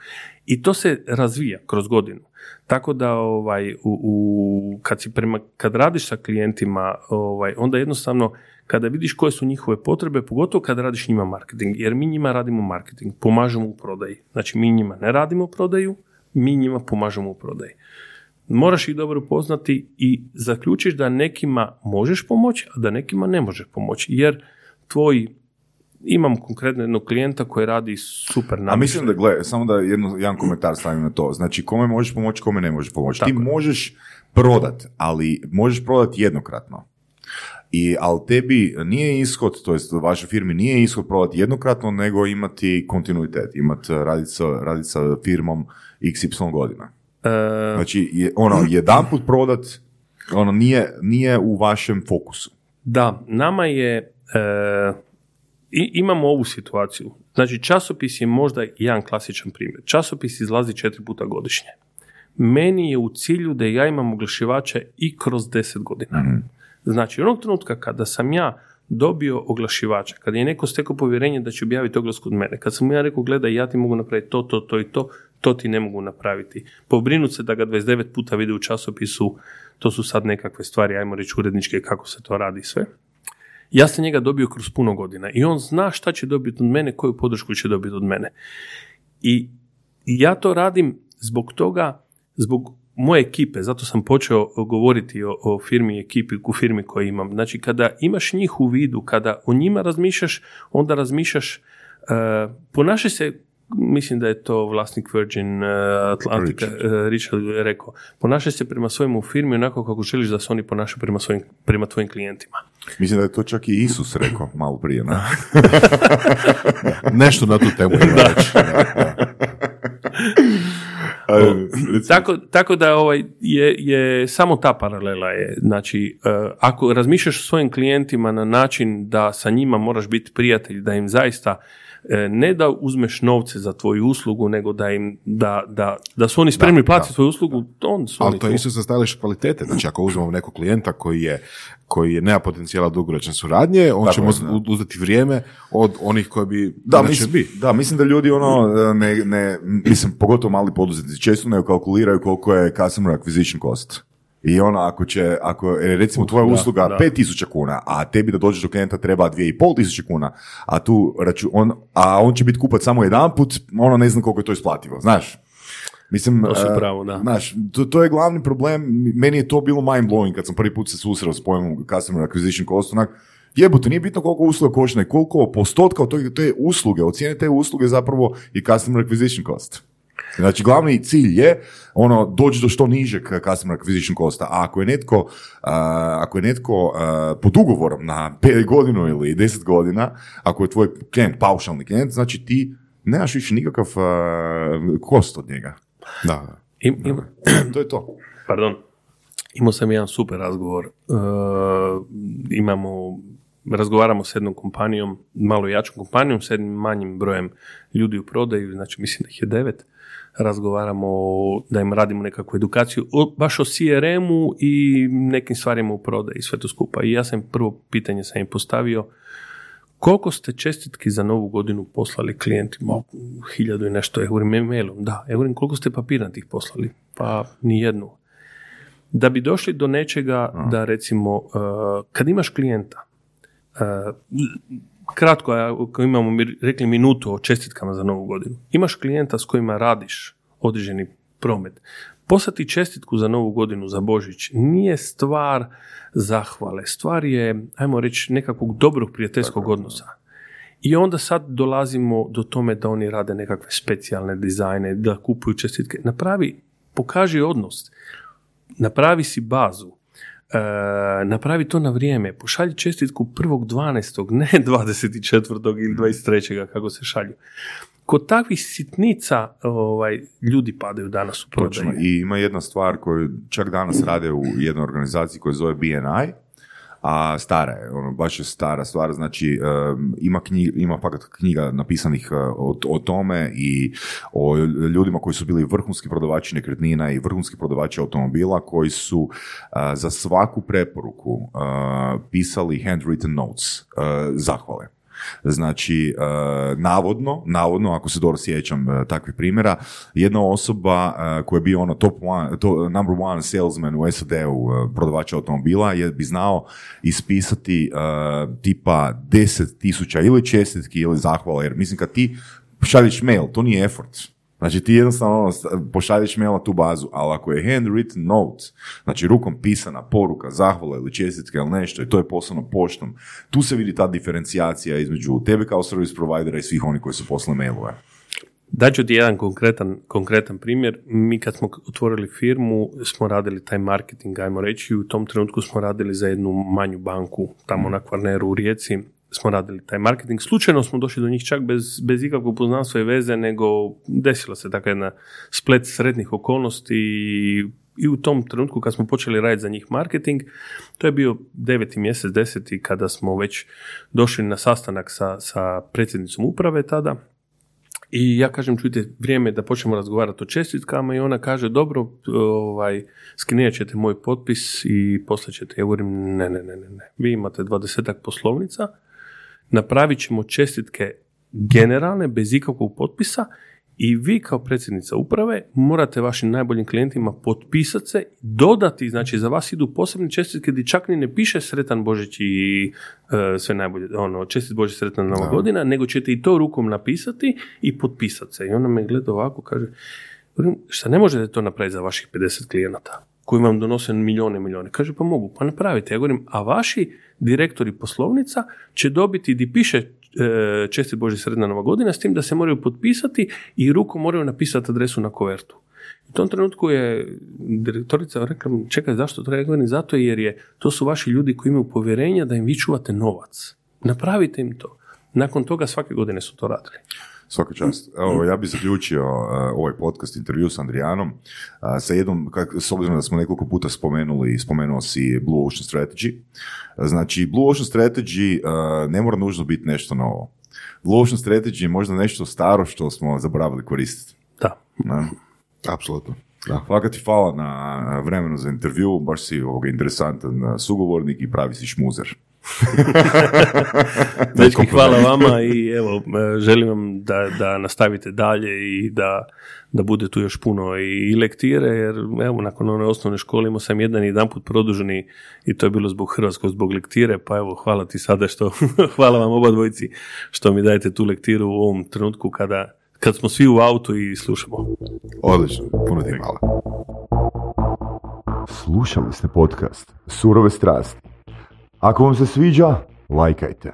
I to se razvija kroz godinu. Tako da ovaj, u, u, kad, si prema, kad radiš sa klijentima, ovaj, onda jednostavno kada vidiš koje su njihove potrebe, pogotovo kada radiš njima marketing, jer mi njima radimo marketing, pomažemo u prodaji. Znači mi njima ne radimo prodaju, mi njima pomažemo u prodaji moraš ih dobro poznati i zaključiš da nekima možeš pomoći, a da nekima ne možeš pomoći. Jer tvoj, imam konkretno jednog klijenta koji radi super A namještaj. mislim da, gle, samo da jedno, jedan komentar stavim na to. Znači, kome možeš pomoći, kome ne možeš pomoći. Ti Tako je. možeš prodat, ali možeš prodati jednokratno. I, ali tebi nije ishod, to jest vašoj firmi nije ishod prodati jednokratno, nego imati kontinuitet, imati raditi sa, radit sa firmom XY godina. E, Znači, je, ono, jedan put prodat, ono, nije, nije u vašem fokusu. Da, nama je, e, i, imamo ovu situaciju. Znači, časopis je možda jedan klasičan primjer. Časopis izlazi četiri puta godišnje. Meni je u cilju da ja imam oglašivače i kroz deset godina. Znači, onog trenutka kada sam ja dobio oglašivača, kada je neko stekao povjerenje da će objaviti oglas kod mene, kad sam mu ja rekao, gledaj, ja ti mogu napraviti to, to, to i to, to ti ne mogu napraviti. Pobrinut se da ga 29 puta vide u časopisu, to su sad nekakve stvari, ajmo reći uredničke, kako se to radi sve. Ja sam njega dobio kroz puno godina i on zna šta će dobiti od mene, koju podršku će dobiti od mene. I ja to radim zbog toga, zbog moje ekipe, zato sam počeo govoriti o, o firmi i ekipi u firmi koju imam. Znači, kada imaš njih u vidu, kada o njima razmišljaš, onda razmišljaš, uh, ponašaj se mislim da je to vlasnik Virgin uh, Atlantica, Richard. uh, Richard je rekao, ponašaj se prema svojemu firmi onako kako želiš da se oni ponašaju prema, svojim, prema tvojim klijentima. Mislim da je to čak i Isus rekao malo prije. Ne? Nešto na tu temu ima Tako, tako da ovaj, je, je samo ta paralela je, znači uh, ako razmišljaš o svojim klijentima na način da sa njima moraš biti prijatelj, da im zaista ne da uzmeš novce za tvoju uslugu, nego da im da, da, da su oni spremni Da, platiti da. svoju uslugu, on su Ali to je isto sa stajališta kvalitete. Znači, ako uzmemo nekog klijenta koji je koji je nema potencijala dugoročne suradnje, on Tako će da. uzeti vrijeme od onih koji bi Da, mislim, bi. da, mislim da ljudi ono, ne, ne, mislim, pogotovo mali poduzetnici, često ne kalkuliraju koliko je customer acquisition cost. I ono, ako će, ako je recimo tvoja usluga da. 5000 kuna, a tebi da dođeš do klijenta treba 2500 kuna, a tu raču, on, a on će biti kupac samo jedan put, ono ne znam koliko je to isplativo, znaš. Mislim, To e, pravo, da. Znaš, to, to je glavni problem, meni je to bilo mind blowing kad sam prvi put se susreo s pojmom customer acquisition cost, onak, jebote, nije bitno koliko usluga košta, koliko postotka od te usluge, od cijene te usluge zapravo i customer acquisition cost. Znači, glavni cilj je ono, doći do što nižeg customer acquisition costa. A ako je netko, a, ako je netko a, pod ugovorom na 5 godinu ili 10 godina, ako je tvoj klijent paušalni klijent, znači ti nemaš više nikakav a, kost od njega. Da. Im, im- to je to. pardon, imao sam jedan super razgovor. Uh, imamo, razgovaramo s jednom kompanijom, malo jačom kompanijom, s jednim manjim brojem ljudi u prodaju, znači mislim da ih je devet. Razgovaramo da im radimo nekakvu edukaciju, o, baš o CRM-u i nekim stvarima u prodaji, sve to skupa. I ja sam prvo pitanje sam im postavio, koliko ste čestitki za novu godinu poslali klijentima? Hiljadu i nešto, ja govorim e-mailom, da. Govorim koliko ste papirnatih poslali? Pa ni jednu. Da bi došli do nečega da recimo, uh, kad imaš klijenta, uh, kratko, ako imamo mi rekli minutu o čestitkama za novu godinu, imaš klijenta s kojima radiš određeni promet, poslati čestitku za novu godinu, za Božić, nije stvar zahvale, stvar je, ajmo reći, nekakvog dobrog prijateljskog odnosa. I onda sad dolazimo do tome da oni rade nekakve specijalne dizajne, da kupuju čestitke. Napravi, pokaži odnos, napravi si bazu, napravi to na vrijeme, pošalji čestitku 1.12., ne 24. ili 23. kako se šalju. Kod takvih sitnica ovaj, ljudi padaju danas u Točno. prodaju. I ima jedna stvar koju čak danas rade u jednoj organizaciji koja zove BNI, a stara je, ono, baš je stara stvar, znači em, ima, knji, ima fakat knjiga napisanih e, o, o tome i o ljudima koji su bili vrhunski prodavači nekretnina i vrhunski prodavači automobila koji su e, za svaku preporuku e, pisali handwritten notes, e, zahvale. Znači, e, navodno, navodno, ako se dobro sjećam e, takvih primjera, jedna osoba e, koja je bio ono top one, to, number one salesman u SAD-u, prodavača automobila, je bi znao ispisati tipa 10.000 ili čestitki ili zahvala, jer mislim kad ti šalješ mail, to nije effort. Znači ti jednostavno ono, pošalješ mail na tu bazu, ali ako je handwritten note, znači rukom pisana poruka, zahvala ili čestitke ili nešto i to je poslano poštom, tu se vidi ta diferencijacija između tebe kao service providera i svih onih koji su poslali mailove. Daću ti jedan konkretan, konkretan primjer. Mi kad smo otvorili firmu smo radili taj marketing, ajmo reći, i u tom trenutku smo radili za jednu manju banku tamo na Kvarneru u Rijeci. Smo radili taj marketing. Slučajno smo došli do njih čak bez, bez ikakvog poznanstva i veze, nego desila se takva jedna splet sretnih okolnosti i u tom trenutku kad smo počeli raditi za njih marketing, to je bio deveti mjesec, deseti, kada smo već došli na sastanak sa, sa predsjednicom uprave tada, i ja kažem, čujte, vrijeme je da počnemo razgovarati o čestitkama i ona kaže, dobro, ovaj, skinijet ćete moj potpis i poslije ćete. Ja govorim, ne, ne, ne, ne, ne. Vi imate dvadesetak poslovnica, napravit ćemo čestitke generalne, bez ikakvog potpisa i vi kao predsjednica uprave morate vašim najboljim klijentima potpisati se, dodati, znači za vas idu posebne čestitke gdje čak ni ne piše sretan Božić i e, sve najbolje, ono, čestit Božić sretna Nova godina, nego ćete i to rukom napisati i potpisati se. I ona me gleda ovako, kaže, šta ne možete to napraviti za vaših 50 klijenata koji vam donose milijone i milijone. Kaže, pa mogu, pa napravite. Ja govorim, a vaši direktori poslovnica će dobiti di piše e, čestit Boži sredna nova godina, s tim da se moraju potpisati i rukom moraju napisati adresu na kovertu. U tom trenutku je direktorica rekla, čekaj, zašto to rekla? Zato jer je, to su vaši ljudi koji imaju povjerenja da im vi čuvate novac. Napravite im to. Nakon toga svake godine su to radili. Svaka čast. Evo, ja bih zaključio uh, ovaj podcast intervju s Andrijanom uh, sa jednom, kak, s obzirom da smo nekoliko puta spomenuli, spomenuo si Blue Ocean Strategy. Znači, Blue Ocean Strategy uh, ne mora nužno biti nešto novo. Blue Ocean Strategy je možda nešto staro što smo zaboravili koristiti. Da. Apsolutno. Da. Hvala ti hvala na vremenu za intervju, baš si ovoga interesantan sugovornik i pravi si šmuzer. Dečki, hvala vama i evo, želim vam da, da nastavite dalje i da, da bude tu još puno i, i lektire, jer evo, nakon one osnovne škole imao sam jedan i jedan put produženi i to je bilo zbog hrvatskog, zbog lektire, pa evo, hvala ti sada što, hvala vam oba dvojici što mi dajete tu lektiru u ovom trenutku kada, kad smo svi u autu i slušamo. Odlično, puno ti hvala. Slušali ste podcast Surove strasti ako vam se sviđa, lajkajte.